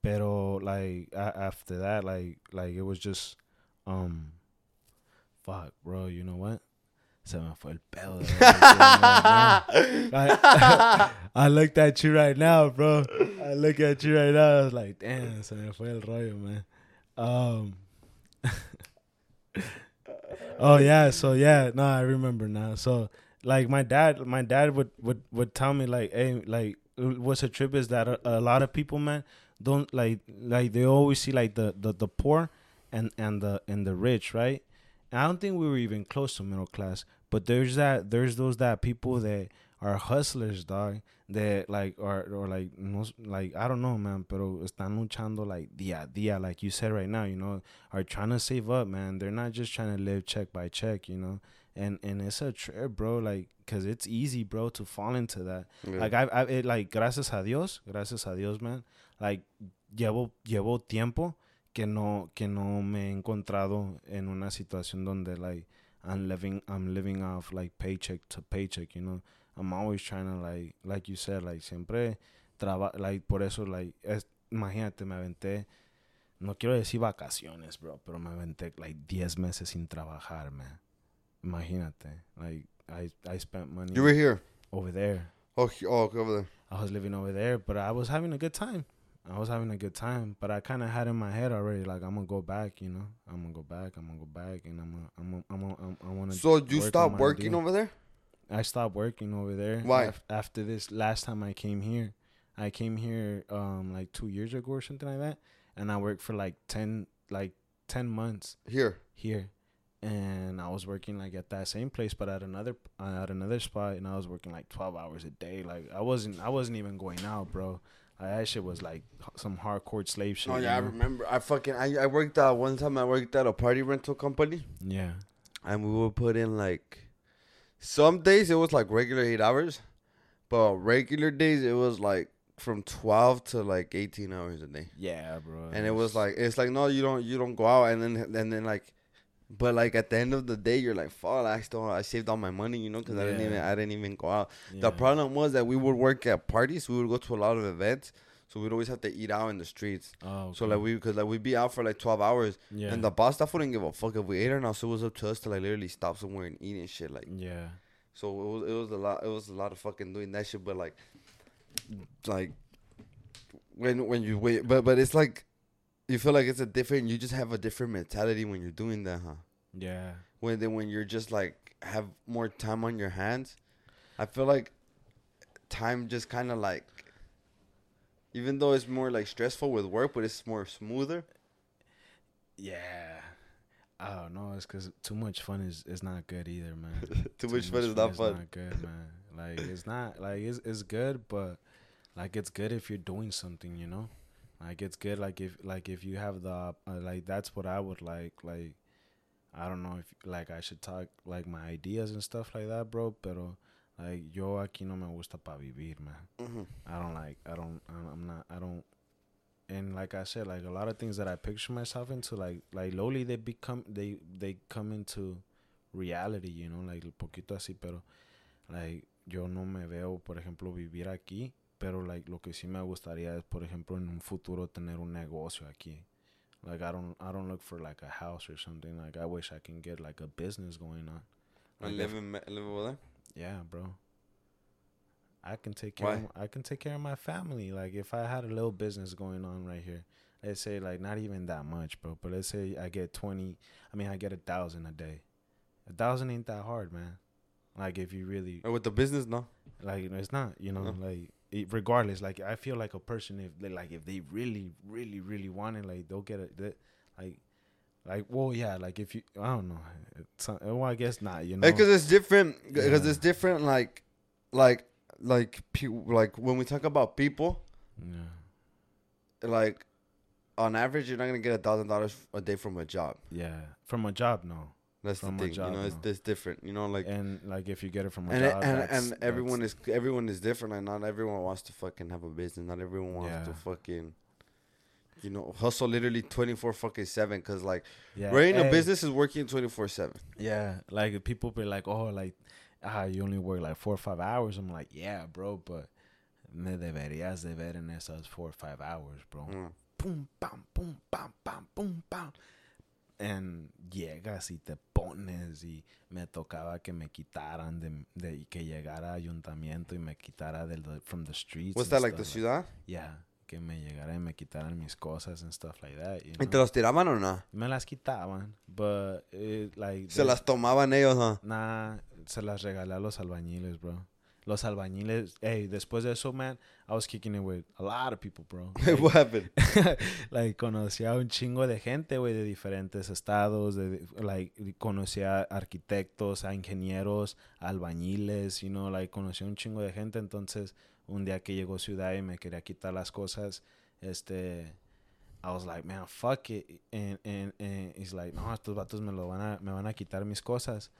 pero like after that like like it was just um fuck bro you know what se me fue el pedo I, I looked at you right now, bro. I look at you right now. I was like, damn, se me fue el rollo, man. Um. oh yeah, so yeah, no, I remember now. So like my dad, my dad would would would tell me like, hey, like what's a trip is that a, a lot of people, man, don't like like they always see like the the, the poor and and the and the rich, right? And I don't think we were even close to middle class, but there's that there's those that people that are hustlers, dog. That like are or like no like I don't know, man, pero están luchando like día a día, like you said right now, you know, are trying to save up, man. They're not just trying to live check by check, you know. And and it's a trip, bro, like cuz it's easy, bro, to fall into that. Yeah. Like I I it, like gracias a Dios, gracias a Dios, man. Like llevo llevo tiempo que no que no me he encontrado en una situación donde like I'm living I'm living off like paycheck to paycheck, you know. I'm always trying to like like you said like siempre traba like por eso like es, imagínate me aventé no quiero decir vacaciones, bro, pero me aventé like 10 meses sin trabajar, man. Imagínate. Like I I spent money You were here. over there. Oh, oh, over there. I was living over there, but I was having a good time. I was having a good time, but I kind of had in my head already, like I'm gonna go back, you know. I'm gonna go back. I'm gonna go back, and I'm gonna, I'm, gonna, I'm, gonna, I'm I want to. So you stopped working over there? I stopped working over there. Why? af- after this last time I came here, I came here um like two years ago or something like that, and I worked for like ten like ten months Here. here and I was working like at that same place but at another uh, at another spot and I was working like 12 hours a day like I wasn't I wasn't even going out bro like, that shit was like some hardcore slave shit Oh you yeah, I remember. I fucking I, I worked uh one time. I worked at a party rental company, yeah and we would put in like some days it was like regular eight hours, but regular days it was like from twelve to like eighteen hours a day. yeah bro And it was like it's like no, you don't you don't go out, and then and then like, but like at the end of the day, you're like fuck, I still I saved all my money, you know, because I didn't even I didn't even go out. yeah. The problem was that we would work at parties, we would go to a lot of events, so we'd always have to eat out in the streets. oh So like we, cause like we'd be out for like twelve hours, yeah and the boss staff wouldn't give a fuck if we ate or not. So it was up to us to like literally stop somewhere and eat and shit. Like yeah so, it was it was a lot. It was a lot of fucking doing that shit. But like, like when when you wait, but but it's like you feel like it's a different. You just have a different mentality when you're doing that, huh? yeah When then when you're just like have more time on your hands, I feel like time just kind of like. Even though it's more like stressful with work, but it's more smoother. yeah oh, I don't know it's because too much fun is is not good either man Too much fun is not fun. not good man like it's not like it's it's good but like it's good if you're doing something you know like it's good like if like if you have the uh, like that's what i would like like I don't know if like I should talk like my ideas and stuff like that, bro. Pero like yo aquí no me gusta pa vivir, man. Mhm. I don't like. I don't. I'm I'm not. I don't. And like I said, like a lot of things that I picture myself into, like like lowly they become they they come into reality, you know, like poquito así, pero like yo no me veo, por ejemplo, vivir aquí, pero like lo que sí me gustaría es, por ejemplo, en un futuro tener un negocio aquí. Like I don't I don't look for like a house or something. Like I wish I can get like a business going on. And Like, live, in, live over there? yeah, bro. I can take care. Of, Why? my- I can take care of my family. Like if I had a little business going on right here, let's say like not even that much, bro. But let's say I get twenty. I mean, I get a thousand a day. A thousand ain't that hard, man. Like if you really Or with the business, no. like, it's not. You know, No. like it, regardless. Like I feel like a person if they like if they really, really, really want it, like they'll get it. They, like. Like well yeah like if you I don't know it's, uh, well I guess not you know Because it's different. Because Yeah. it's different. Like, like, like, pe- like when we talk about people, yeah like, on average, you're not gonna get a thousand dollars a day from a job. Yeah, from a job, no. That's the thing. job, you know, it's, it's different. You know, like, and like if you get it from a and it- job, and that's- and everyone is everyone is different. Like, not everyone wants to fucking have a business. Not everyone wants to fucking. You know, hustle literally twenty four fucking seven. Cause like yeah. running a business is working twenty four seven. Yeah, like people be like, oh, like ah, you only work like four or five hours. I'm like, yeah, bro, but me deberías de ver en esas four or five hours, bro. Mm. Pum, pam, pum, pam, pam, pum, pam. And llegas y te pones y me tocaba que me quitaran de, de que llegara a ayuntamiento y me quitara del from the streets. And that like the stuff ciudad? Yeah, que me llegara y me quitaran mis cosas and stuff like that. You ¿Y te know? los tiraban o no? Me las quitaban, but it, like Se there's- las tomaban ellos, huh? Nah, se las regalé a los albañiles, bro. Los albañiles, hey, después de eso, man, I was kicking it with a lot of people, bro. what happened? like, conocía a un chingo de gente, güey, de diferentes estados, de, like, conocía a arquitectos, a ingenieros, a albañiles, you know, like, conocía un chingo de gente, entonces, un día que llegó Ciudad y me quería quitar las cosas, este, I was like, man, fuck it, and, and, and he's like, no, estos vatos me lo van a, me van a quitar mis cosas,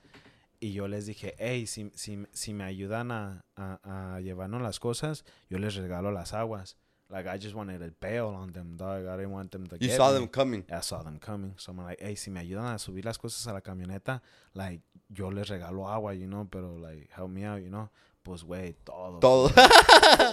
y yo les dije, hey, si, si, si me ayudan a, a, a llevarnos las cosas, yo les regalo las aguas. Like, I just wanted to bail on them, dog. I didn't want them to You get saw me. them coming. I saw them coming. So I'm like, hey, si me ayudan a subir las cosas a la camioneta, like, yo les regalo agua, you know, pero, like, help me out, you know. Pues, güey, todo. Todo.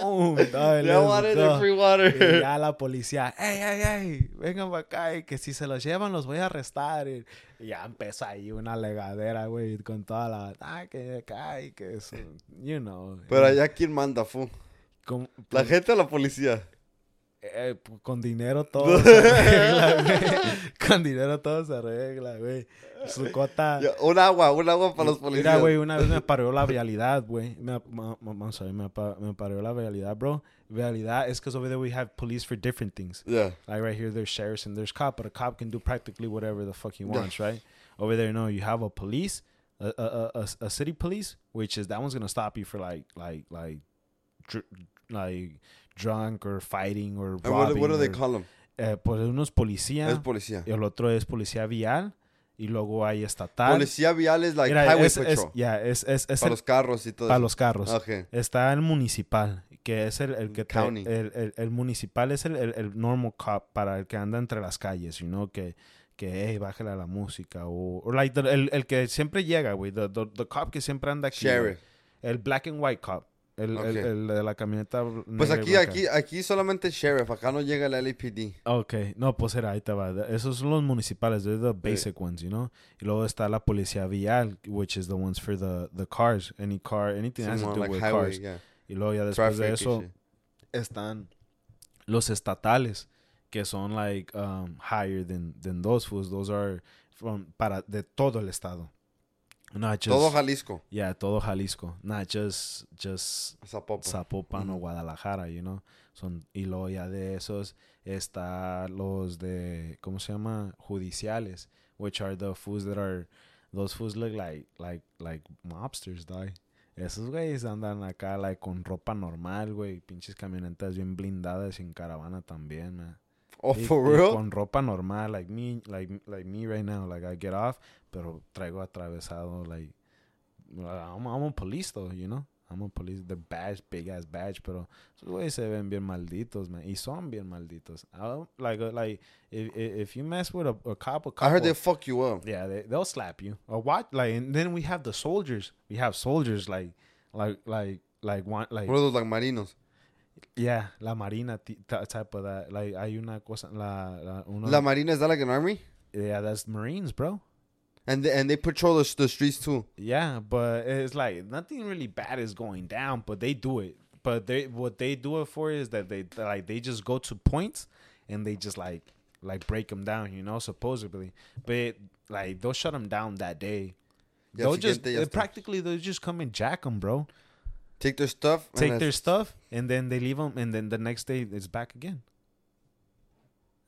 Boom, go. the free Y water. ya la policía, hey, hey, hey, vengan para acá y que si se los llevan los voy a arrestar. Y y ya empezó ahí una legadera, güey, con toda la, ah, que acá y que eso, you know. Pero allá, ¿quién manda, fu? ¿La gente o la policía? Eh, pu- con dinero todo se arregla, güey. Con dinero todo se arregla, güey. Su cota... Ya, Un agua, un agua para los policías. Mira, güey, una vez me paró la vialidad, güey. Me, vamos a ver, me, me paró la vialidad, bro. Vialidad is because over there we have police for different things. Yeah. Like right here, there's sheriffs and there's cop, but a cop can do practically whatever the fuck he wants, right? Over there, no, you have a police, a a, a, a, city police, which is that one's gonna stop you for like like like like drunk or fighting or robbing. what do they call them? eh, pues unos policía, Es policía. el otro es policía vial y luego hay estatal. Policía vial es like Mira, highway es, es, patrol. yeah, es, es, es para el- los carros y todo para eso. los carros. Okay. Está el municipal, que es el, el que te- County. el, el, el municipal es el, el, normal cop para el que anda entre las calles, you know, que que hey, bájale a la música o, o like the- el, el que siempre llega, güey, the, the, the cop que siempre anda aquí. Sheriff. El black and white cop, el, el, Ok. el de la camioneta Pues aquí, aquí, aquí solamente sheriff. Acá no llega el LAPD. Ok, no, pues era, ahí te va. Esos son los municipales, they're the basic ones, you know. Y luego está la policía vial, which is the ones for the, the cars, any car, anything that has to do like with highway, cars. yeah. Y luego ya después Traffic de eso están los estatales, que son like um, higher than, than those fools. Those are from, para, de todo el estado. Not just, Todo Jalisco. yeah, todo Jalisco. Not just, just Zapopan. Zapopan o Ujú. Guadalajara, you know. Son, y luego ya de esos está los de, ¿cómo se llama? Judiciales, which are the fools that are, those fools look like, like, like mobsters, dog. Esos güeyes andan acá, like, con ropa normal, güey, pinches camionetas bien blindadas y en caravana también, man. Oh, Y- for real? Con ropa normal, like me, like like me right now, like I get off, pero traigo atravesado, like I'm, I'm a police though, you know. I'm a police, the badge, big ass badge, pero esos güeyes se ven bien malditos, man, y son bien malditos. I like uh, like if if you mess with a, a cop, a cop I heard they fuck you up. yeah, they, they'll slap you. Or what? Like, and then we have the soldiers. We have soldiers like, like, like, like one, like, One of those like marinos. yeah, la marina t- t- type of that. Like, hay una cosa, la, la, uno, La Marina is that like an army? yeah, that's Marines, bro. And they, and they patrol the, the streets too. Yeah, but it's like nothing really bad is going down, but they do it. But they, what they do it for is that they like they just go to points and they just like like break them down, you know, supposedly. But like they'll shut them down that day. They'll just they practically they'll just come and jack them, bro. Take their stuff. take their stuff and then they leave them and then the next day it's back again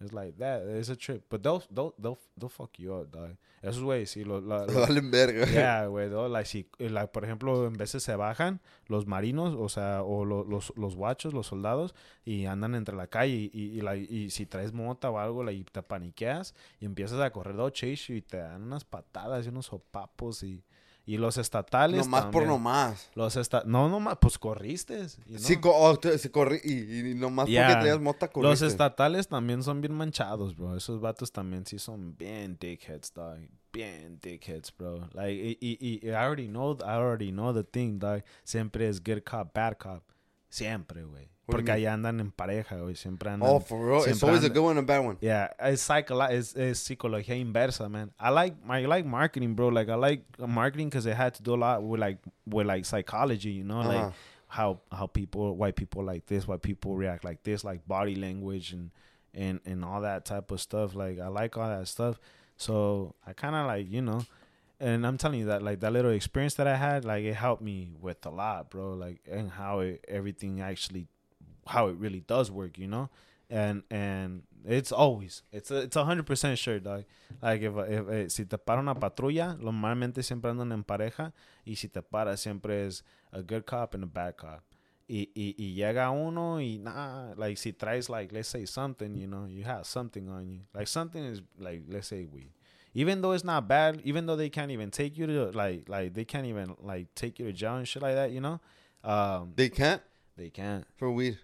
it's like that it's a trip but they'll they'll they'll, they'll fuck you up dog esos güey si lo, la- lo- Valen verga. yeah güey like si like por ejemplo en veces se bajan los marinos o sea o lo- los los guachos los soldados y andan entre la calle y, y, y, like, y si traes mota o algo like, y te paniqueas y empiezas a correr they'll chase y te dan unas patadas y unos sopapos y y los estatales Nomás por nomás. Los esta no, no, pues corriste. you Sí, co- oh, se corri y, y nomás Yeah. porque traías mota Los corriste. estatales también son bien manchados, bro. Esos vatos también sí son bien dickheads, dog. Bien dickheads, bro. Like, y, y, y I already know, I already know the thing, dog. Siempre es good cop, bad cop. Siempre, güey. What do you Porque allá andan en pareja, güey. Siempre andan. Oh, for real? It's always a good one and a bad one. Yeah, it's psycholo- it's, it's psicología inversa, man. I like I like marketing, bro. Like I like marketing because it had to do a lot with like with like psychology, you know, Uh-huh. like how how people white people like this, white people react like this, like body language and and and all that type of stuff. Like I like all that stuff. So I kind of like you know, and I'm telling you that like that little experience that I had, like it helped me with a lot, bro. Like and how it everything actually how it really does work, you know, and and it's always it's a, it's a hundred percent sure, dog. Like if, if, eh, si te para una patrulla, normalmente siempre andan en pareja y si te para siempre es a good cop and a bad cop. Y, y, y llega uno y nah, like si traes like let's say something, you know, you have something on you. Like something is like let's say weed. Even though it's not bad, even though they can't even take you to like like they can't even like take you to jail and shit like that, you know, um, They can't they can't. for weed.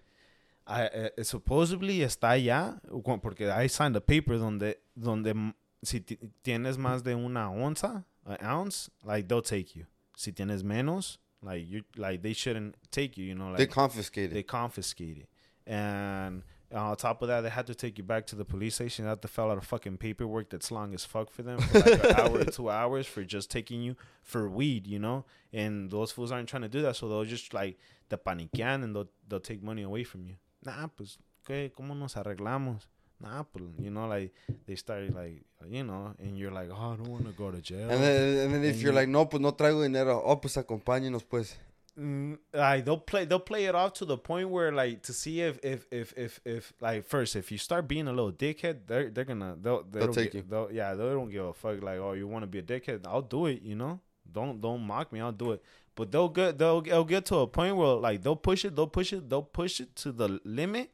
I, eh, supposedly está allá porque I signed a paper donde donde si ti- tienes más de una onza, an ounce, like they'll take you. Si tienes menos, like you like they shouldn't take you, you know, like They confiscate they it. confiscate it. And on top of that, they had to take you back to the police station. They had to fill out a fucking paperwork that's long as fuck for them for like an hour or two hours for just taking you for weed, you know? And those fools aren't trying to do that, so they'll just like te paniquean and they'll they'll take money away from you. Nah, pues, ¿qué? ¿Cómo nos arreglamos? Nah, pues, you know, like they started like, you know, and you're like, oh, I don't want to go to jail. And then, and then if And you're like, no, pues no traigo dinero. Oh, pues acompáñenos, pues. Mm, like they'll play they'll play it off to the point where like to see if if if if, if like first if you start being a little dickhead they're they're gonna they'll they They'll take gi- you. they'll, yeah they don't give a fuck like oh you want to be a dickhead I'll do it you know don't don't mock me I'll do it but they'll get they'll they'll get to a point where like they'll push it they'll push it they'll push it to the limit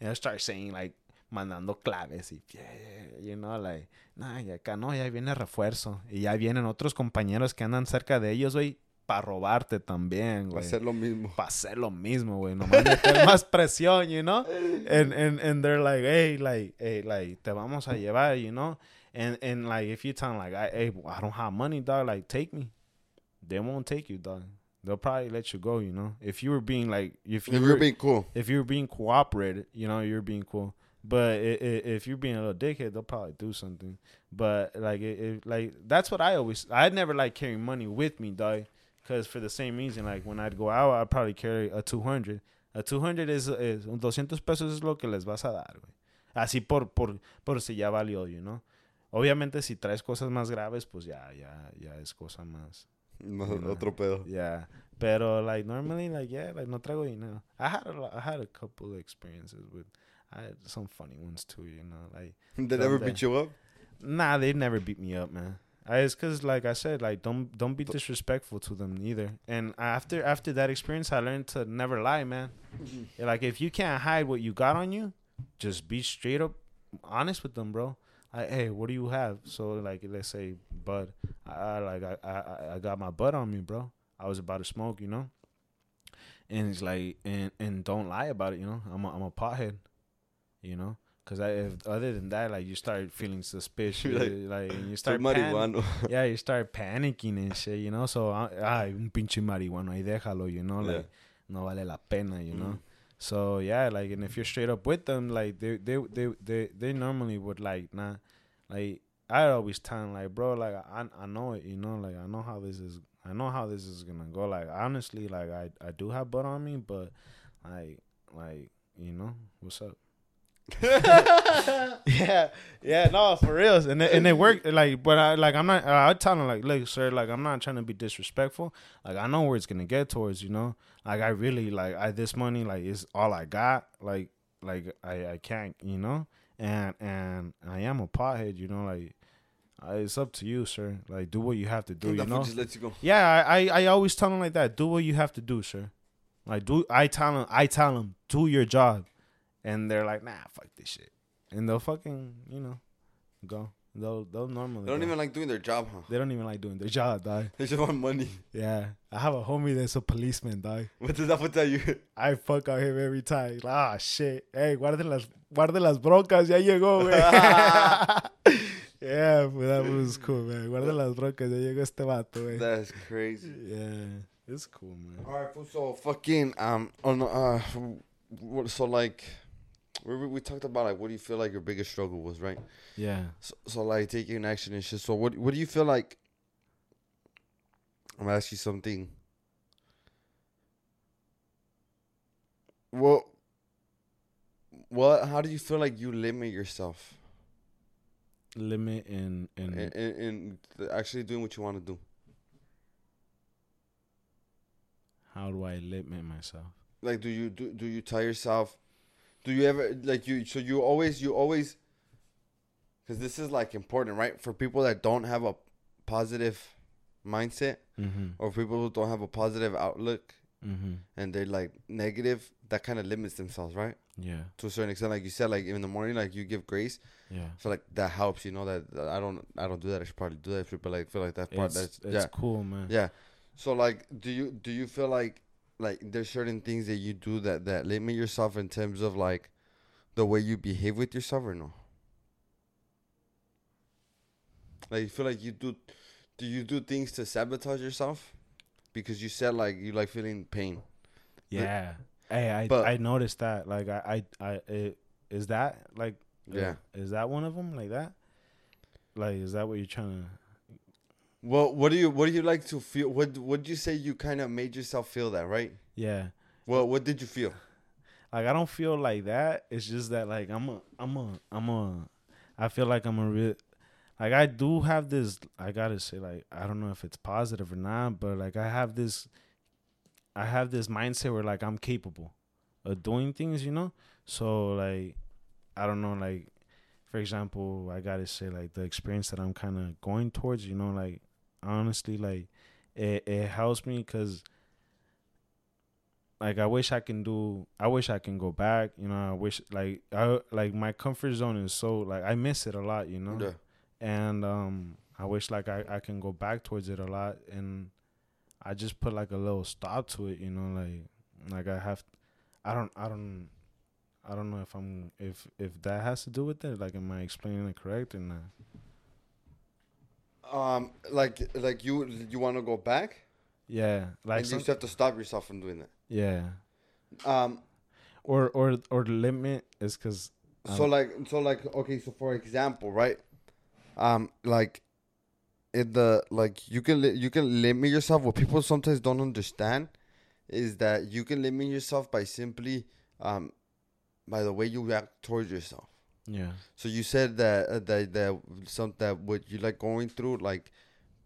and they'll start saying like mandando claves y yeah, you know like nah y acá no ya viene refuerzo y ya vienen otros compañeros que andan cerca de ellos güey para robarte también, güey. ser lo mismo. Para hacer lo mismo, güey. Nomás meter más presión, you know? And, and, and they're like, hey, like, hey, like, te vamos a llevar, you know? And, and like, if you tell them, like, I, hey, I don't have money, dog, like, take me. They won't take you, dog. They'll probably let you go, you know? If you were being, like, if you If were, you're being cool. if you're being cooperated, you know, you're being cool. But if you're being a little dickhead, they'll probably do something. But like, it, like that's what I always. I never like carrying money with me, dog. Cause for the same reason, like when I'd go out, I'd probably carry a two hundred. A two hundred is is 200 pesos es lo que les vas a dar, güey. Así por por por si ya valió, you know. Obviamente si traes cosas más graves, pues ya ya ya es cosa más. Más You know. Otro pedo. Yeah. Pero like normally like yeah, like no traigo dinero. I had a, I had a couple of experiences with I had some funny ones too, you know, like They never beat you up? nah, they never beat me up, man. I, it's cuz like I said, like don't don't be disrespectful to them either. And after mm-hmm. after that experience, I learned to never lie, man. Mm-hmm. Like if you can't hide what you got on you, just be straight up honest with them, bro. Like, hey, what do you have? So like, let's say bud. I, I like I, I I got my butt on me, bro. I was about to smoke, you know. And it's like, and and don't lie about it, you know. I'm a, I'm a pothead, you know. Cause I, if, other than that, like you start feeling suspicious, Like, like, and you start pan- yeah, you start panicking and shit, you know. So, ah, ay, un pinche marihuano, ahí déjalo, you know, Yeah. like no vale la pena, you know. So yeah, like, and if you're straight up with them, like they they they they they normally would like nah, like I always tell them like, bro, like I I know it, you know, like I know how this is, I know how this is gonna go. Like honestly, like I I do have butt on me, but like like you know what's up. yeah, yeah, no, for real, and it, and it worked. Like, but I like I'm not. I tell him like, look, sir, like I'm not trying to be disrespectful. Like I know where it's gonna get towards, you know. Like I really like I this money like is all I got. Like like I I can't, you know. And and I am a pothead, you know. Like it's up to you, sir. Like do what you have to do, you know. just lets you go. Yeah, I, I I always tell them like that. Do what you have to do, sir. Like do I tell them I tell them do your job, and they're like, nah, fuck this shit, and they'll fucking you know, go. They'll they'll normally. They don't go. even like doing their job, huh? They don't even like doing their job, dog. They just want money. Yeah, I have a homie that's a policeman, dog. What does that tell you? I fuck out him every time. Like, ah, shit. Hey, guarde las, guarde las broncas, ya llegó, güey. yeah, but that was cool, man. Guarde las broncas, ya llegó este vato, güey. That's crazy. Yeah, it's cool, man. All right, so fucking um on uh so like we we talked about like what do you feel like your biggest struggle was, right? Yeah. So, so like taking action and shit. So what what do you feel like? I'm gonna ask you something. What? What? How do you feel like you limit yourself Limit in in in, in, in actually doing what you want to do? how do I limit myself? Like, do you do do you tell yourself? Do you ever like you? So you always you always. Because this is like important, right? For people that don't have a positive mindset, Mm-hmm. or people who don't have a positive outlook, Mm-hmm. and they're like negative, that kind of limits themselves, right? Yeah. To a certain extent, like you said, like in the morning, like you give grace. Yeah. So like that helps. You know that, that I don't, I don't do that. I should probably do that. But like, feel like that part. It's, That's it's yeah, cool, man. yeah. So like, do you do you feel like like there's certain things that you do that that limit yourself in terms of like the way you behave with yourself or no? Like you feel like you do, do you do things to sabotage yourself? Because you said like you like feeling pain. Yeah. Hey, I But- I noticed that. Like I I I it, is that like Yeah. is that one of them like that? Like is that what you're trying to? Well, what do you what do you like to feel? What would you say you kind of made yourself feel that right? Yeah. Well, what did you feel? Like I don't feel like that. It's just that like I'm a I'm a I'm a I feel like I'm a real like I do have this I gotta say like I don't know if it's positive or not, but like I have this I have this mindset where like I'm capable of doing things, you know? So like I don't know, like for example, I gotta say like the experience that I'm kinda going towards, you know, like honestly like it, it helps me because like I wish I can do I wish I can go back, you know, I wish like I like my comfort zone is so like I miss it a lot, you know. Yeah. And um I wish like I, I can go back towards it a lot and I just put like a little stop to it, you know, like like I have I don't I don't I don't know if I'm if if that has to do with it. Like am I explaining it correct or not? Um, like like you you want to go back, Yeah. Like and you just have to stop yourself from doing that. yeah. Um, Or or or the limit is cuz so like so like okay, so for example, right? Um, like in the like you can li- you can limit yourself. What people sometimes don't understand is that you can limit yourself by simply um by the way you react towards yourself. Yeah. So you said that uh, that that some that what you like going through like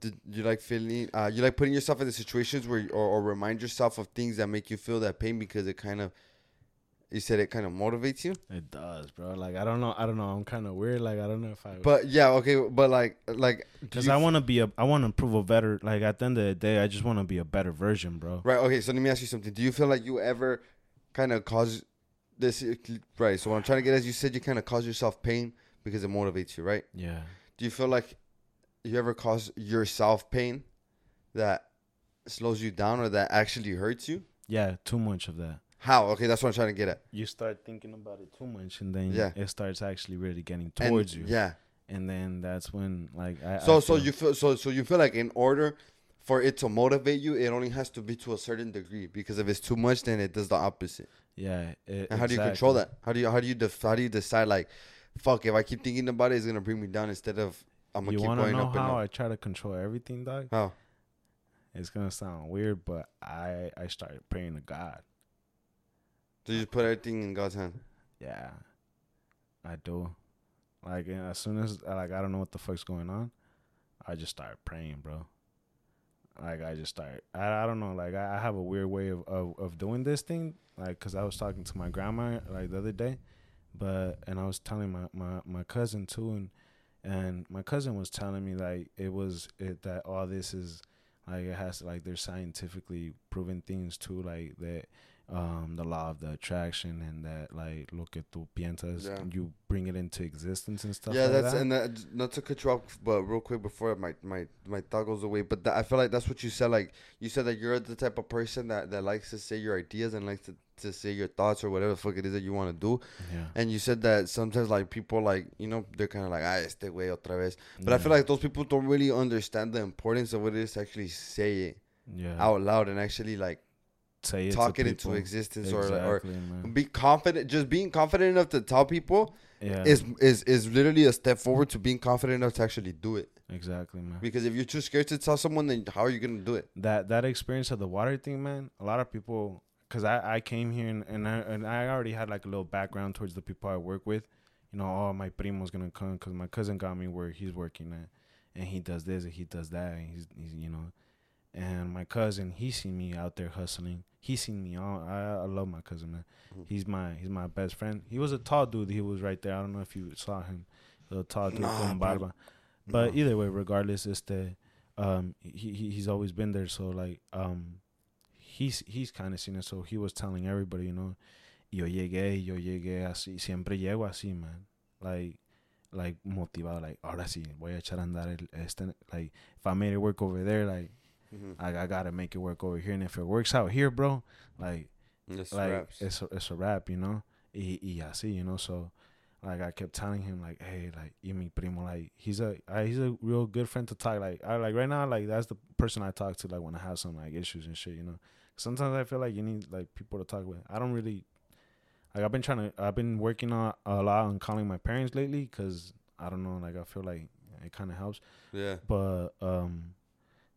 did you like feeling uh you like putting yourself in the situations where you, or, or remind yourself of things that make you feel that pain because it kind of you said it kind of motivates you. It does, bro. Like I don't know, I don't know. I'm kind of weird. Like I don't know if I. But yeah, okay, but like like because I want to be a, I want to prove a better. Like at the end of the day, I just want to be a better version, bro. right. Okay, so let me ask you something. Do you feel like you ever kind of cause this right. So what I'm trying to get is you said you kind of cause yourself pain because it motivates you, right? Yeah. Do you feel like you ever cause yourself pain that slows you down or that actually hurts you? Yeah, too much of that. How? Okay, that's what I'm trying to get at. You start thinking about it too much, and then Yeah. it starts actually really getting And- towards you. Yeah. And then that's when, like, I. So I so you feel so so you feel like in order for it to motivate you, it only has to be to a certain degree because if it's too much, then it does the opposite. Yeah. It, And how do you control that? How do you how do you def- how do you decide like, fuck, if I keep thinking about it, it's gonna bring me down instead of I'm gonna You keep going know up and how up. I try to control everything, dog? How? It's gonna sound weird, but I I started praying to God. So you just put everything in God's hand. Yeah, I do. Like as soon as like I don't know what the fuck's going on, I just start praying, bro. Like I just start. I, I don't know. Like I, I have a weird way of, of of doing this thing. Like because I was talking to my grandma like the other day, but and I was telling my my my cousin too, and and my cousin was telling me like it was it that all this is like it has like there's scientifically proven things too like that um the law of the attraction and that like lo que tú piensas Yeah. you bring it into existence and stuff yeah, like that's that. and that, not to cut you off, but real quick before my my my thought goes away. But that, I feel like that's what you said. Like you said that you're the type of person that that likes to say your ideas and likes to to say your thoughts or whatever the fuck it is that you want to do. yeah And you said that sometimes like people like you know they're kind of like ah este way otra vez. But I feel like those people don't really understand the importance of what it is to actually say it yeah out loud and actually like say it talk it into existence or or man. be confident. Just being confident enough to tell people yeah is is is literally a step forward to being confident enough to actually do it. exactly man Because if you're too scared to tell someone, then how are you gonna do it? that that experience of the water thing, man. A lot of people, cause I I came here and and I, and I already had like a little background towards the people I work with. You know, oh my primo's gonna come, cause my cousin got me where he's working at, and he does this and he does that, and he's, he's you know, and my cousin he seen me out there hustling. He seen me all. I, I love my cousin, man. He's my he's my best friend. He was a tall dude. He was right there. I don't know if you saw him. The tall dude Nah, barba. But either way, regardless, it's the um he, he he's always been there. So like um he's he's kind of seen it. So he was telling everybody, you know, yo llegué, yo llegué así, siempre llego así, man. Like like motivado, like ahora sí voy a echar a andar el, este like if I made it work over there, like I, I gotta make it work over here. And if it works out here, bro, like Just like raps. it's a, it's a rap, you know. Y, y así, you know. So like I kept telling him like, hey, like you mi primo, like he's a I, he's a real good friend to talk. Like I like right now, like that's the person I talk to like when I have some like issues and shit, you know. Sometimes I feel like you need like people to talk with. I don't really like I've been trying to I've been working on a lot on calling my parents lately because I don't know like I feel like it kind of helps. yeah. But um,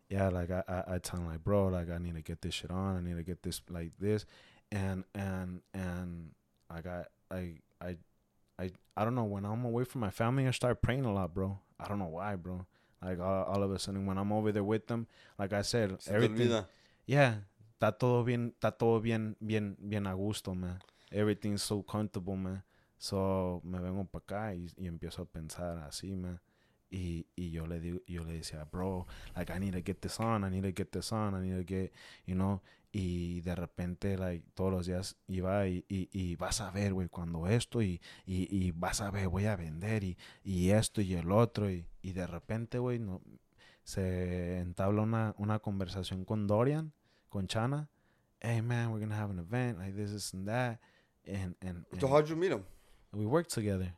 yeah, like I, I, I tell him like, bro, like I need to get this shit on. I need to get this like this, and and and I got I I I I don't know when I'm away from my family, I start praying a lot, bro. I don't know why, bro. Like all, all of a sudden when I'm over there with them, like I said, Se everything. Yeah, está todo bien, está todo bien, bien, bien a gusto, man. Everything's so comfortable, man. So me vengo para acá y, y empiezo a pensar así, man. Y, y yo le digo, yo le decía, bro, like I need to get this on, I need to get this on, I need to get, you know. Y de repente, like todos los días iba y, y, y vas a ver, güey, cuando esto y, y, y vas a ver, voy a vender y, y esto y el otro. Y, y de repente, güey, no, se entabla una, una conversación con Dorian con Chana. Hey man, we're gonna have an event like this, this and that, and and, So and how'd you meet him? we worked together.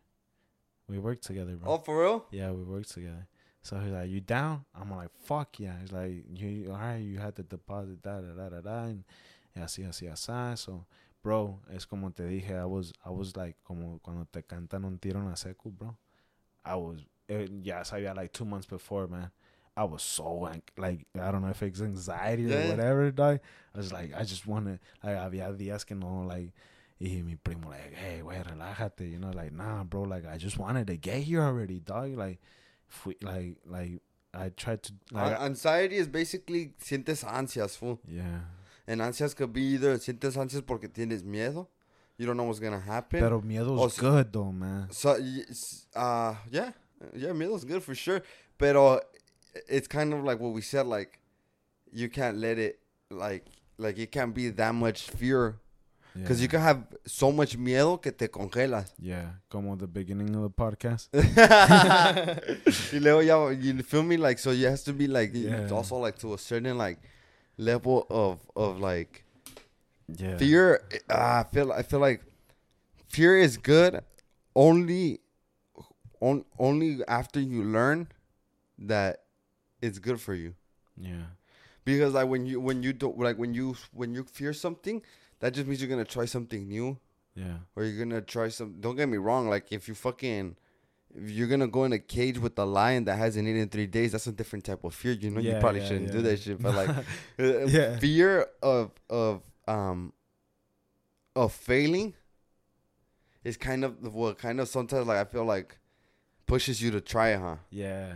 We worked together, bro. Oh, for real? Yeah, we worked together. So he's like, "You down?" I'm like, "Fuck yeah!" He's like, "You all right? You had to deposit da da da da da." And y así así así. So, bro, es como te dije. I was I was like como cuando te cantan un tiro en la secu, bro. I was yeah, sabía like two months before, man. I was so like, like I don't know if it's anxiety or whatever, dog. I was like, I just wanted like había días que no like. Y mi primo like, hey, güey, relájate, you know, like, nah, bro, like, I just wanted to get here already, dog. Like, fui, like, like, I tried to, like, An- anxiety is basically sientes ansias, fool. yeah. And ansias could be either sientes ansias porque tienes miedo. You don't know what's gonna happen. Pero miedo's sea- good though, man. So, uh, yeah, yeah, miedo's good for sure. Pero it's kind of like what we said, like you can't let it, like, like it can't be that much fear Because you can have so much miedo que te congelas. Yeah, como the beginning of the podcast. y luego ya, you feel me? Like, so you has to be like, it's Yeah. also like to a certain like level of, of like Yeah. fear. Uh, I feel, I feel like fear is good only, on, only after you learn that it's good for you. Yeah. Because like when you when you don't like when you when you fear something, that just means you're gonna try something new Yeah. or you're gonna try some. Don't get me wrong. Like if you fucking if you're gonna go in a cage with a lion that hasn't eaten in three days, that's a different type of fear. You know, you probably yeah, shouldn't do that shit. But like uh, Yeah. fear of of um of failing is kind of what kind of sometimes like I feel like pushes you to try huh? Yeah.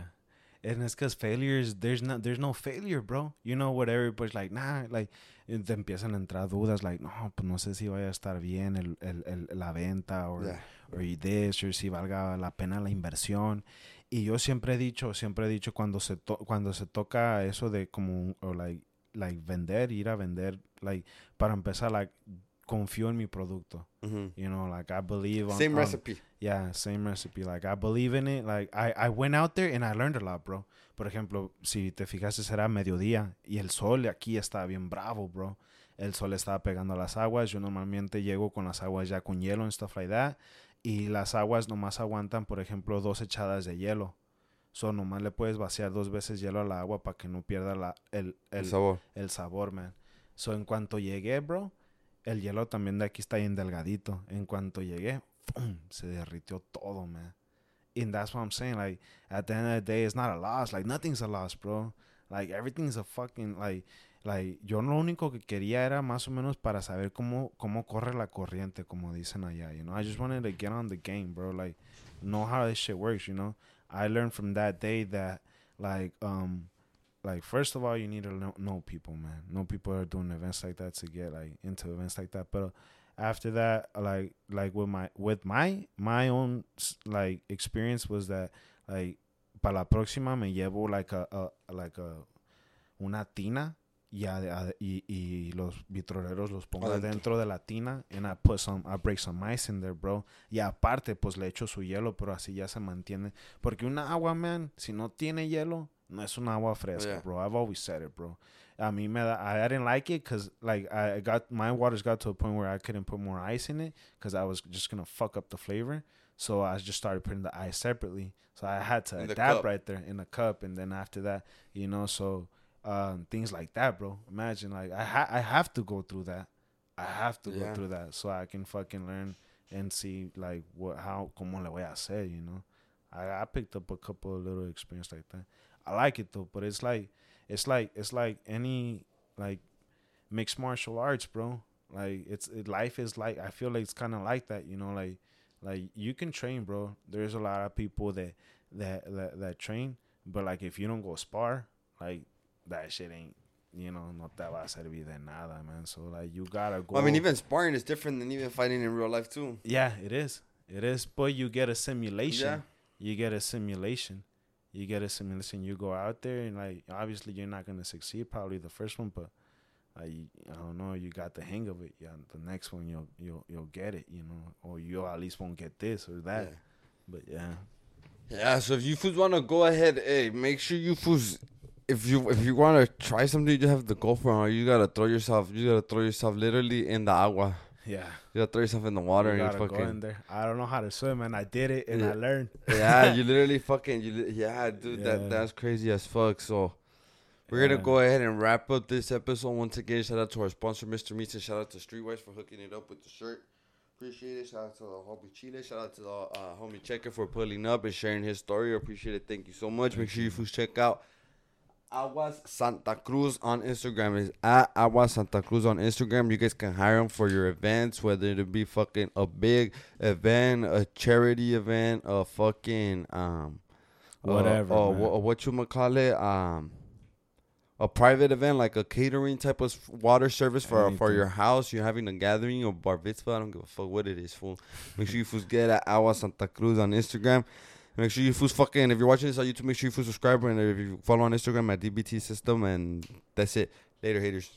And it's because failures, there's no, there's no failure, bro. You know what everybody's like, nah, like, y te empiezan a entrar dudas, like, no, pues no sé si vaya a estar bien el, el, el, la venta o Yeah. or this, or si valga la pena la inversión. Y yo siempre he dicho, siempre he dicho cuando se to- cuando se toca eso de como o like like vender, ir a vender, like para empezar like confío en mi producto. hmm You know, like I believe on Same on- recipe. Yeah, same recipe. Like I believe in it. Like I, I went out there and I learned a lot, bro. Por ejemplo, si te fijaste era mediodía y el sol aquí está bien bravo, bro. El sol estaba pegando a las aguas. Yo normalmente llego con las aguas ya con hielo and stuff like that. Y las aguas nomás aguantan, por ejemplo, dos echadas de hielo. So nomás le puedes vaciar dos veces hielo al agua para que no pierda la, el, El el, sabor. el sabor, man. So, en cuanto llegué, bro, el hielo también de aquí está bien delgadito. En cuanto llegué, ¡pum! se derritió todo, man. And that's what I'm saying. Like, at the end of the day, it's not a loss. Like, nothing's a loss, bro. Like, everything's a fucking, like, like, yo lo único que quería era más o menos para saber cómo, cómo corre la corriente, como dicen allá, you know. I just wanted to get on the game, bro. Like, know how this shit works, you know. I learned from that day that, like, um, like first of all you need to know, know people man know people are doing events like that to get like into events like that but after that like like with my with my my own like experience was that like para la próxima me llevo like a, a like a una tina y, a- a- y, y los vitroleros los pongo Adentro. dentro de la tina and I put some I break some ice in there bro y aparte pues le echo su hielo pero así ya se mantiene porque una agua man si no tiene hielo no es un agua fresca Yeah. bro I've always said it bro a mean, man, I, I didn't like it because like I got my waters got to a point where I couldn't put more ice in it because I was just gonna fuck up the flavor. So I just started putting the ice separately. So I had to In adapt right there in a cup and then after that you know so um, things like that bro. Imagine like I ha- I have to go through that. I have to Yeah. go through that so I can fucking learn and see like what how como le voy a hacer you know? I, I picked up a couple of little experience like that. I like it though but it's like it's like it's like any like mixed martial arts bro. Like it's it, life is like i feel like it's kind of like that you know like like you can train bro. There's a lot of people that that that, that train but like if you don't go spar like that shit ain't you know no te va a servir de nada man. So like you gotta go Well, I mean, even sparring is different than even fighting in real life too. yeah it is. It is but you get a simulation. Yeah. you get a simulation you get a simulation you go out there and like obviously you're not gonna succeed probably the first one but uh, I don't know you got the hang of it yeah the next one you'll you'll you'll get it you know or you at least won't get this or that Yeah. but yeah Yeah, so if you fools want to go ahead, hey, make sure you fools, if you if you want to try something, you just have to go for it. You gotta throw yourself, you gotta throw yourself literally in the agua. Yeah You gotta throw yourself in the water you and you go in fucking. there I don't know how to swim and I did it and Yeah. I learned yeah, you literally fucking, you li- yeah, dude, Yeah. that that's crazy as fuck. So we're Yeah. gonna go ahead and wrap up this episode once again. Shout out to our sponsor, Mr. Meats, and shout out to Streetwise for hooking it up with the shirt. Appreciate it. Shout out to the homie Chile. Shout out to the uh, homie Checker for pulling up and sharing his story. Appreciate it. Thank you so much. Make sure you check out Aguas Santa Cruz on Instagram. Is at Aguas Santa Cruz on Instagram. You guys can hire them for your events, whether it be fucking a big event, a charity event, a fucking um, Whatever, Uh, man. uh, what you call it? Um, a private event like a catering type of water service for for your house. You're having a gathering or bar mitzvah. I don't give a fuck what it is, fool. Make sure you fools get at Agua Santa Cruz on Instagram. Make sure you fools fucking. If you're watching this on YouTube, make sure you fools subscribe and if you follow on Instagram at DBT System. And that's it. Later, haters.